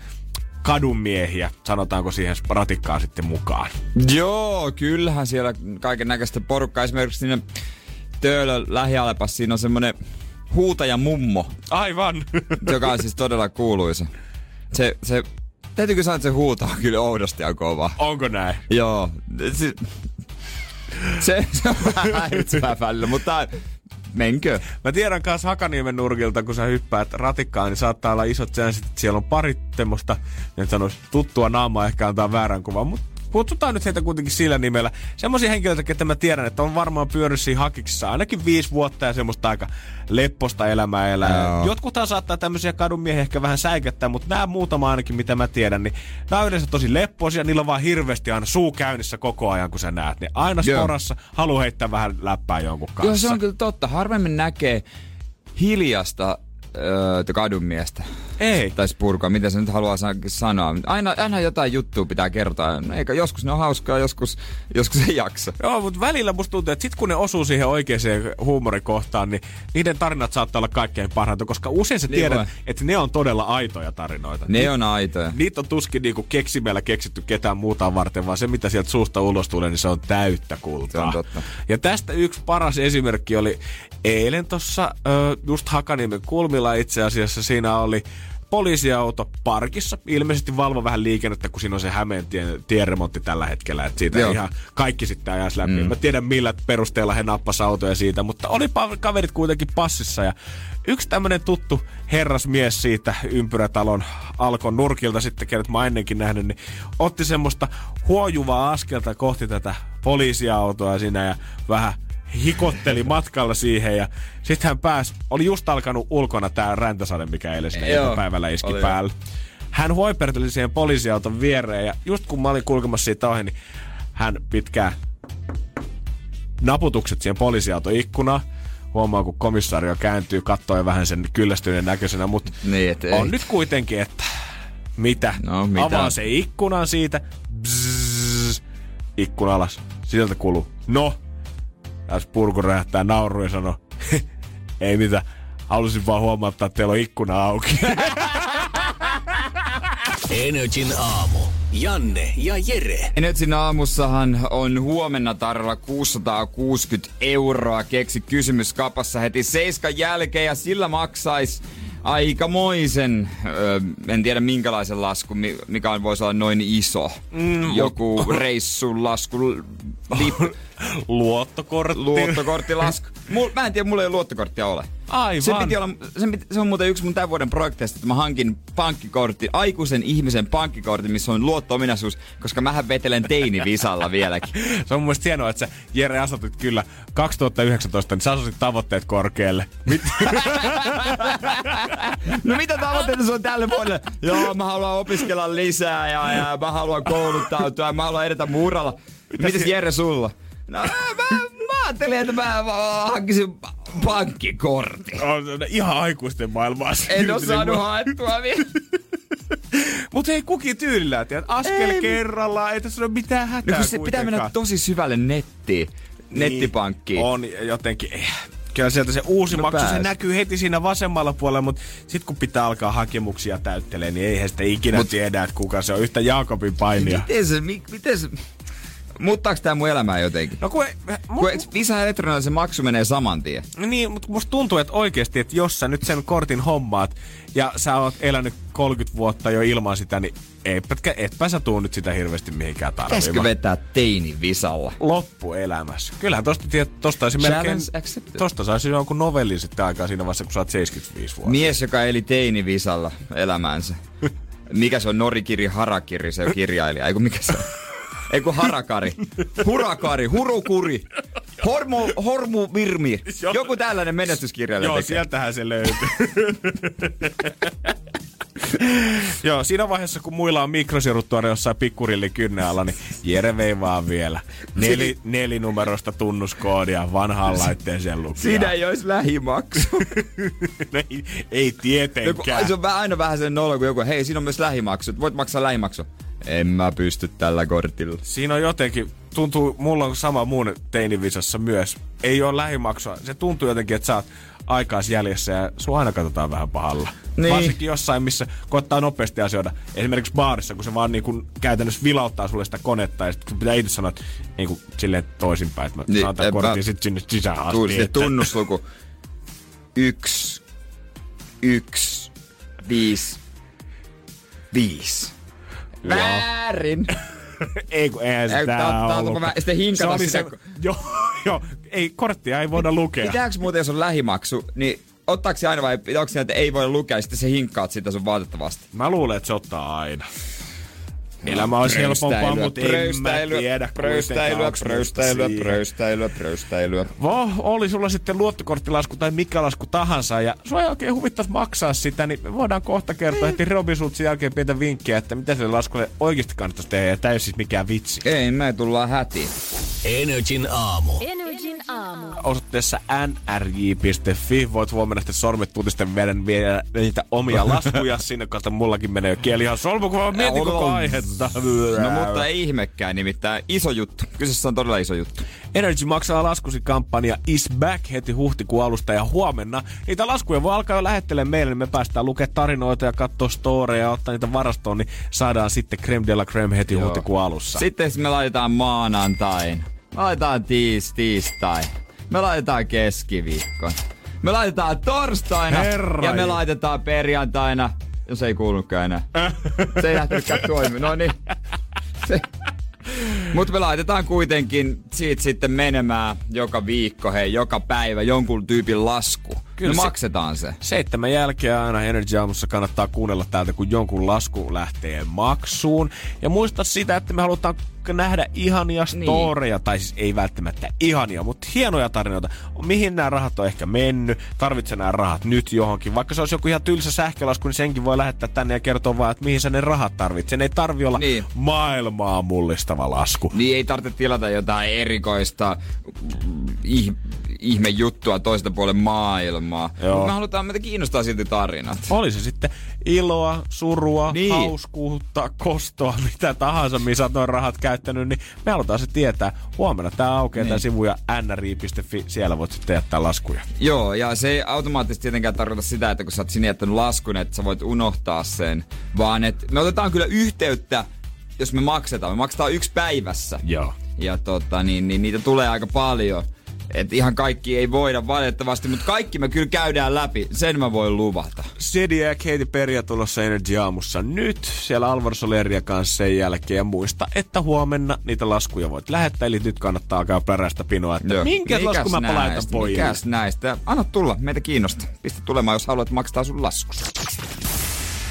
F: kadunmiehiä, sanotaanko siihen ratikkaan sitten mukaan.
E: Joo, kyllähän siellä kaiken näköistä porukkaa. Esimerkiksi siinä Töölön lähialepassa siinä on semmonen huutaja mummo,
F: Aivan.
E: joka on siis todella kuuluisa. Se, se, täytyykö sanoa, että se huutaa kyllä oudosti ja kovaa.
F: Onko näin?
E: Joo. Se, se, se on vähän häiritsevää välillä, mutta menkö?
F: Mä tiedän kanssa Hakaniemen nurkilta, kun sä hyppäät ratikkaan, niin saattaa olla isot säännöt, että siellä on pari semmoista, en sanoisi, tuttua naamaa ehkä antaa väärän kuvan, mutta kutsutaan nyt heitä kuitenkin sillä nimellä. Semmoisia henkilöitä, ketä mä tiedän, että on varmaan pyörinyt siinä hakiksissa ainakin viisi vuotta ja semmoista aika lepposta elämää elää.
E: Joo.
F: Jotkuthan saattaa tämmöisiä kadunmiehiä ehkä vähän säikättää, mutta nämä muutama ainakin, mitä mä tiedän, niin nämä on yleensä tosi lepposia. Niillä on vaan hirveästi aina suu käynnissä koko ajan, kun sä näet. Niin aina
E: Joo.
F: sporassa haluaa heittää vähän läppää jonkun kanssa.
E: Joo, se on kyllä totta. Harvemmin näkee hiljasta öö, kadunmiestä.
F: Ei.
E: Tai purkaa, mitä se nyt haluaa sa- sanoa. Aina, aina jotain juttua pitää kertoa. No, Eikä joskus ne on hauskaa, joskus, joskus ei jaksa.
F: Joo, mutta välillä musta tuntuu, että sit kun ne osuu siihen oikeaan huumorikohtaan, niin niiden tarinat saattaa olla kaikkein parhaita, koska usein sä
E: Niin
F: tiedät,
E: voi.
F: että ne on todella aitoja tarinoita.
E: Ne on aitoja.
F: Niitä on tuskin niinku keksimällä keksitty ketään muuta varten, vaan se mitä sieltä suusta ulos tulee, niin se on täyttä kultaa.
E: Se on totta.
F: Ja tästä yksi paras esimerkki oli eilen tuossa just Hakaniemen kulmilla itse asiassa. Siinä oli poliisiauto parkissa. Ilmeisesti valvo vähän liikennettä, kun siinä on se Hämeen tien, tieremontti tällä hetkellä. Että siitä
E: Joo.
F: ihan kaikki sitten ajaisi läpi. Mm. Mä tiedän millä perusteella he nappas autoja siitä, mutta oli kaverit kuitenkin passissa. Ja yksi tämmönen tuttu herrasmies siitä ympyrätalon alkon nurkilta sitten, kenet mä ennenkin nähnyt, niin otti semmoista huojuvaa askelta kohti tätä poliisiautoa siinä ja vähän hikotteli matkalla siihen ja sitten hän pääsi, oli just alkanut ulkona tää räntäsade, mikä eilen sinne
E: Joo,
F: päivällä iski
E: oli
F: päälle. Hän huiperteli siihen poliisiauton viereen ja just kun mä olin kulkemassa siitä ohi, niin hän pitkää naputukset siihen poliisiauton ikkunaan. Huomaa, kun komissaario kääntyy, katsoo vähän sen kyllästyneen näköisenä, mutta
E: Niin, et ei.
F: on nyt kuitenkin, että mitä?
E: No, mitä?
F: Avaa se ikkunan siitä. Bzzz, ikkuna alas. Sieltä kuluu. No. Ja purku räjähtää nauru ja sanoo, [laughs] ei mitä. Halusin vaan huomauttaa, että teillä on ikkuna auki. [laughs]
C: Energin aamu. Janne ja Jere.
E: Energin aamussahan on huomenna tarjolla 660 euroa. Keksi kysymys kapassa heti seiskan jälkeen ja sillä maksais aikamoisen, öö, en tiedä minkälaisen lasku, mi- mikä on, voisi olla noin iso. Mm, Joku reissun lasku, [laughs] lip,
F: Luottokortti.
E: luottokorttilasku. Mul, mä en tiedä, mulla ei luottokorttia ole.
F: Aivan.
E: Se, piti olla, se, piti, se on muuten yksi mun tämän vuoden projekteista, että mä hankin pankkikortti, aikuisen ihmisen pankkikortin, missä on luotto-ominaisuus, koska mähän vetelen teinivisalla vieläkin. [laughs]
F: Se on mun mielestä hienoa, että sä Jere asetit kyllä 2019, niin sä asetit tavoitteet korkealle. Mit? [laughs]
E: No mitä tavoitteita se on tälle vuodelle? Joo, mä haluan opiskella lisää ja, ja mä haluan kouluttautua ja mä haluan edetä muralla. Mitäs Jere sulla? No mä, mä ajattelin, että mä hankisin pankkikortin.
F: on se ihan aikuisten maailmaa.
E: En oo saanut haettua vielä. [laughs]
F: Mutta ei kukin tyylillä, tiedät. Askel
E: Ei.
F: kerrallaan, ei tässä ole mitään hätää
E: No se pitää mennä tosi syvälle nettiin. Nettipankkiin.
F: Niin, on jotenkin, eh, Kyllä sieltä se uusi
E: No
F: maksu, se
E: pääs.
F: näkyy heti siinä vasemmalla puolella, mutta sitten kun pitää alkaa hakemuksia täyttelee, niin eihän sitä ikinä
E: Mut-
F: Mut, tiedä, että kuka se on. Yhtä Jaakobin painia.
E: Miten se, mi, miten se, muuttaako tää mun elämää jotenkin?
F: No kun, mu-
E: Kun Visa Elektronilla se maksu menee saman tien?
F: Niin, mutta musta tuntuu, että oikeasti, että jos sä nyt sen kortin hommaat ja sä oot elänyt 30 vuotta jo ilman sitä, niin etpä, etpä sä tuu nyt sitä hirveästi mihinkään
E: Pitäisikö
F: tarvimaan.
E: vetää teini Visalla?
F: Loppuelämässä. Kyllähän tosta, tiedät, tosta olisi melkein, tosta saisi jonkun novellin sitten aikaa siinä vaiheessa, kun sä oot 75 vuotta.
E: Mies, joka eli teini Visalla elämäänsä. [laughs] Mikä se on? Norikiri Harakiri, se kirjailija. Eiku mikä se on? [laughs] Eiku Harakari. Hurakari, Hurukuri. Hormu, Hormu Virmi. Joku tällainen menestyskirjailija
F: Joo,
E: tekee.
F: sieltähän se löytyy. [laughs] Joo, siinä vaiheessa kun muilla on mikrosirut tuolla jossain pikkurilli kynnen alla, niin Jere vei vaan vielä. Neli, nelinumerosta tunnuskoodia vanhaan laitteeseen lukijaa.
E: Siinä ei olisi lähimaksu. [laughs]
F: ei, ei
E: Joku,
F: tietenkään.
E: se on aina vähän sen nolo, kun joku, hei, siinä on myös lähimaksut. Voit maksaa lähimaksu. En mä pysty tällä kortilla.
F: Siinä on jotenkin, tuntuu, mulla on sama muun teinivisassa myös. Ei ole lähimaksua. Se tuntuu jotenkin, että sä oot aikaas jäljessä ja sua aina katsotaan vähän pahalla.
E: Niin.
F: Varsinkin jossain, missä koittaa nopeasti asioida. Esimerkiksi baarissa, kun se vaan niin kuin käytännössä vilauttaa sulle sitä konetta ja sitten pitää itse sanoa, että niin kuin silleen toisinpäin, että mä
E: Niin,
F: saan tämän
E: en
F: kortin
E: mä-
F: sitten sinne sisään asti.
E: Tuu, se
F: että-
E: tunnusluku. Yksi, yksi, viisi, viisi. Väärin. [laughs]
F: ei kun eihän
E: Ei,
F: sitä
E: tää on
F: ollut.
E: mä- sitten hinkata
F: se
E: sitä,
F: se,
E: kun-
F: joo, [laughs] joo, ei, korttia ei voida lukea.
E: Pitääkö muuten, jos on lähimaksu, niin ottaako se aina vai onko se, että ei voi lukea ja sitten se hinkkaat sitä sun vaatettavasti?
F: Mä luulen, että se ottaa aina. Elämä olisi helpompaa, mutta en mä tiedä
E: pröystäilyä, pröystäilyä, pröystäilyä, pröystäilyä.
F: Vo, oli sulla sitten luottokorttilasku tai mikä lasku tahansa ja sua ei oikein huvittaisi maksaa sitä, niin me voidaan kohta kertoa heti Robin Schultzin jälkeen pientä vinkkiä, että mitä sille laskulle oikeasti kannattaisi tehdä ja tämä ei ole siis mikään vitsi.
E: Ei, me tullaan hätiin.
C: Energin aamu.
D: Aamu.
F: Osoitteessa nrj.fi voit huomenna sitten sormet tutisten vielä niitä omia laskuja [laughs] sinne, koska mullakin menee jo kieli ihan solmu, kun mä mietin koko aihetta.
E: No mutta ei ihmekään, nimittäin iso juttu. Kyseessä on todella iso juttu.
F: Energy maksaa laskusi kampanja is back heti huhtikuun alusta ja huomenna niitä laskuja voi alkaa jo lähettelemään meille, niin me päästään lukemaan tarinoita ja katsoa storeja ja ottaa niitä varastoon, niin saadaan sitten creme de la creme heti
E: Joo.
F: huhtikuun alussa.
E: Sitten me laitetaan maanantain. Me laitetaan tiis, tiistai. Me laitetaan keskiviikko. Me laitetaan torstaina.
F: Herra
E: ja me laitetaan perjantaina. Jos ei kuulunutkaan enää. Se ei lähtenytkään toimimaan. No niin. Se. Mutta me laitetaan kuitenkin siitä sitten menemään joka viikko, hei, joka päivä jonkun tyypin lasku.
F: Kyllä
E: me
F: se-
E: maksetaan se.
F: Seitsemän jälkeen aina Energy Aamussa kannattaa kuunnella täältä, kun jonkun lasku lähtee maksuun. Ja muista sitä, että me halutaan nähdä ihania storeja, tai siis ei välttämättä ihania, mutta hienoja tarinoita. Mihin nämä rahat on ehkä mennyt, tarvitsee nämä rahat nyt johonkin. Vaikka se olisi joku ihan tylsä sähkölasku, niin senkin voi lähettää tänne ja kertoa vaan, että mihin sä ne rahat tarvitset. Sen ei tarvi olla
E: Niin.
F: maailmaa mullistava lasku.
E: Niin ei tarvitse tilata jotain erikoista mm, ih, ihme juttua toista puolen maailmaa.
F: Joo.
E: Mutta me halutaan, meitä kiinnostaa silti tarinat.
F: Oli se sitten iloa, surua,
E: Niin.
F: niin. hauskuutta, kostoa, [laughs] mitä tahansa, missä olet noin rahat käyttänyt, niin me halutaan se tietää. Huomenna tämä aukeaa
E: Niin.
F: tämä sivu ja nri.fi, siellä voit sitten jättää laskuja.
E: Joo, ja se ei automaattisesti tietenkään tarkoita sitä, että kun sä oot sinne jättänyt laskun, että sä voit unohtaa sen, vaan että me otetaan kyllä yhteyttä, jos me maksetaan. Me maksetaan yksi päivässä.
F: Joo.
E: Ja tota, niin, niin niitä tulee aika paljon. Et ihan kaikki ei voida valitettavasti, mutta kaikki me kyllä käydään läpi. Sen mä voin luvata.
F: Sedia ja Katy Perry tulossa Energy Aamussa nyt. Siellä Alvar Soleria kanssa sen jälkeen. Ja muista, että huomenna niitä laskuja voit lähettää. Eli nyt kannattaa alkaa perästä pinoa, että
E: Joo.
F: minkä
E: Mikäs
F: lasku mä laitan
E: näistä?
F: pojille.
E: Mikäs näistä? Anna tulla, meitä kiinnostaa. Pistä tulemaan, jos haluat maksaa sun laskus.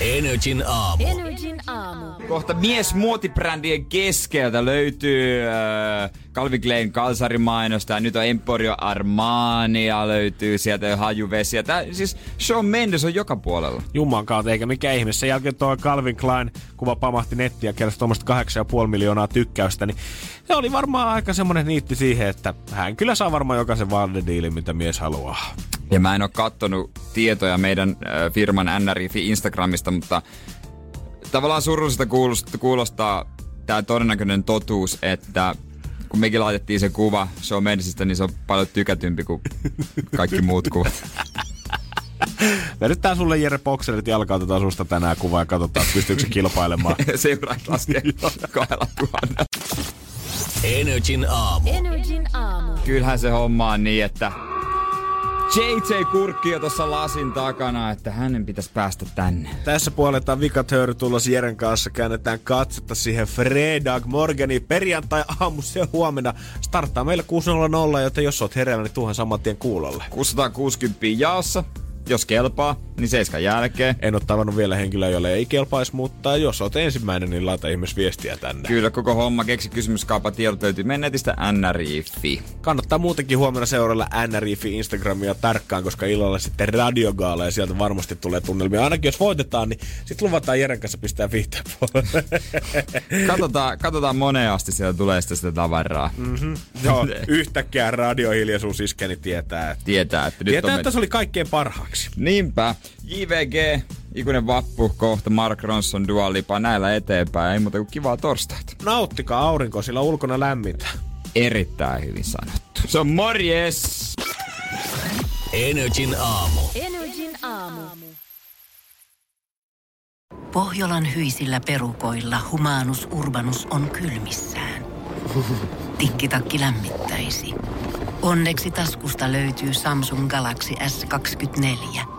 C: Energin aamu.
D: Energin aamu.
E: Kohta mies muotibrändien keskeltä löytyy äh, Calvin Klein kalsarimainosta ja nyt on Emporio Armania löytyy sieltä jo hajuvesiä. Tää, siis Shawn Mendes on joka puolella.
F: Jumman kautta, eikä mikä ihme. Sen jälkeen tuo Calvin Klein kuva pamahti nettiä ja keräsi tuommoista 8,5 miljoonaa tykkäystä, niin se oli varmaan aika semmonen niitti siihen, että hän kyllä saa varmaan jokaisen valdediilin, mitä mies haluaa.
E: Ja mä en oo kattonut tietoja meidän äh, firman NRIFi Instagramista, mutta tavallaan surullisesta kuulostaa, kuulostaa tämä todennäköinen totuus, että kun mekin laitettiin se kuva Shawn Mendesistä, niin se on paljon tykätympi kuin kaikki muut kuvat.
F: Vedetään sulle Jere Bokserit jalkaa otetaan susta tänään kuvaa ja katsotaan, pystyykö se kilpailemaan. [laughs]
E: Seuraat laskee [laughs] kahdella tuhannella.
C: Energin aamu.
D: Energin aamu.
E: Kyllähän se homma on niin, että JJ Kurkki on tuossa lasin takana, että hänen pitäisi päästä tänne.
F: Tässä puoletaan vikatöyry tulos Jeren kanssa. Käännetään katsetta siihen Fredag Morgani perjantai aamu se huomenna. Starttaa meillä 6.00, joten jos oot hereillä, niin tuhan saman tien kuulolle.
E: 660 jaossa, jos kelpaa, niin seiskan jälkeen.
F: En ole tavannut vielä henkilöä, jolle ei kelpaisi, mutta jos oot ensimmäinen, niin laita ihmis viestiä tänne.
E: Kyllä koko homma keksi kysymyskaapa tiedot löytyy mennetistä nri.fi.
F: Kannattaa muutenkin huomenna seuralla NRIFi Instagramia tarkkaan, koska illalla sitten radiogaala ja sieltä varmasti tulee tunnelmia. Ainakin jos voitetaan, niin sitten luvataan Jeren kanssa pistää puolelle. [laughs]
E: Katsotaan, katsotaan moneen asti siellä tulee sitten sitä tavaraa. Mm.
F: Joo, [laughs] yhtäkkiä radiohiljaisuus iskeni tietää, että
E: Tietää, että nyt
F: Tietää,
E: on
F: että se oli kaikkein parhaaksi.
E: Niinpä. JVG, ikuinen vappu, kohta Mark Ronson, Dua Lipa, näillä eteenpäin. Ei muuta kuin kivaa torstaita.
F: Nauttikaa aurinko, sillä ulkona lämmintä.
E: Erittäin hyvin sanottu. Se on morjes!
C: Energin aamu.
D: Energin aamu.
A: Pohjolan hyisillä perukoilla humanus urbanus on kylmissään. Tikkitakki lämmittäisi. Onneksi taskusta löytyy Samsung Galaxy S24.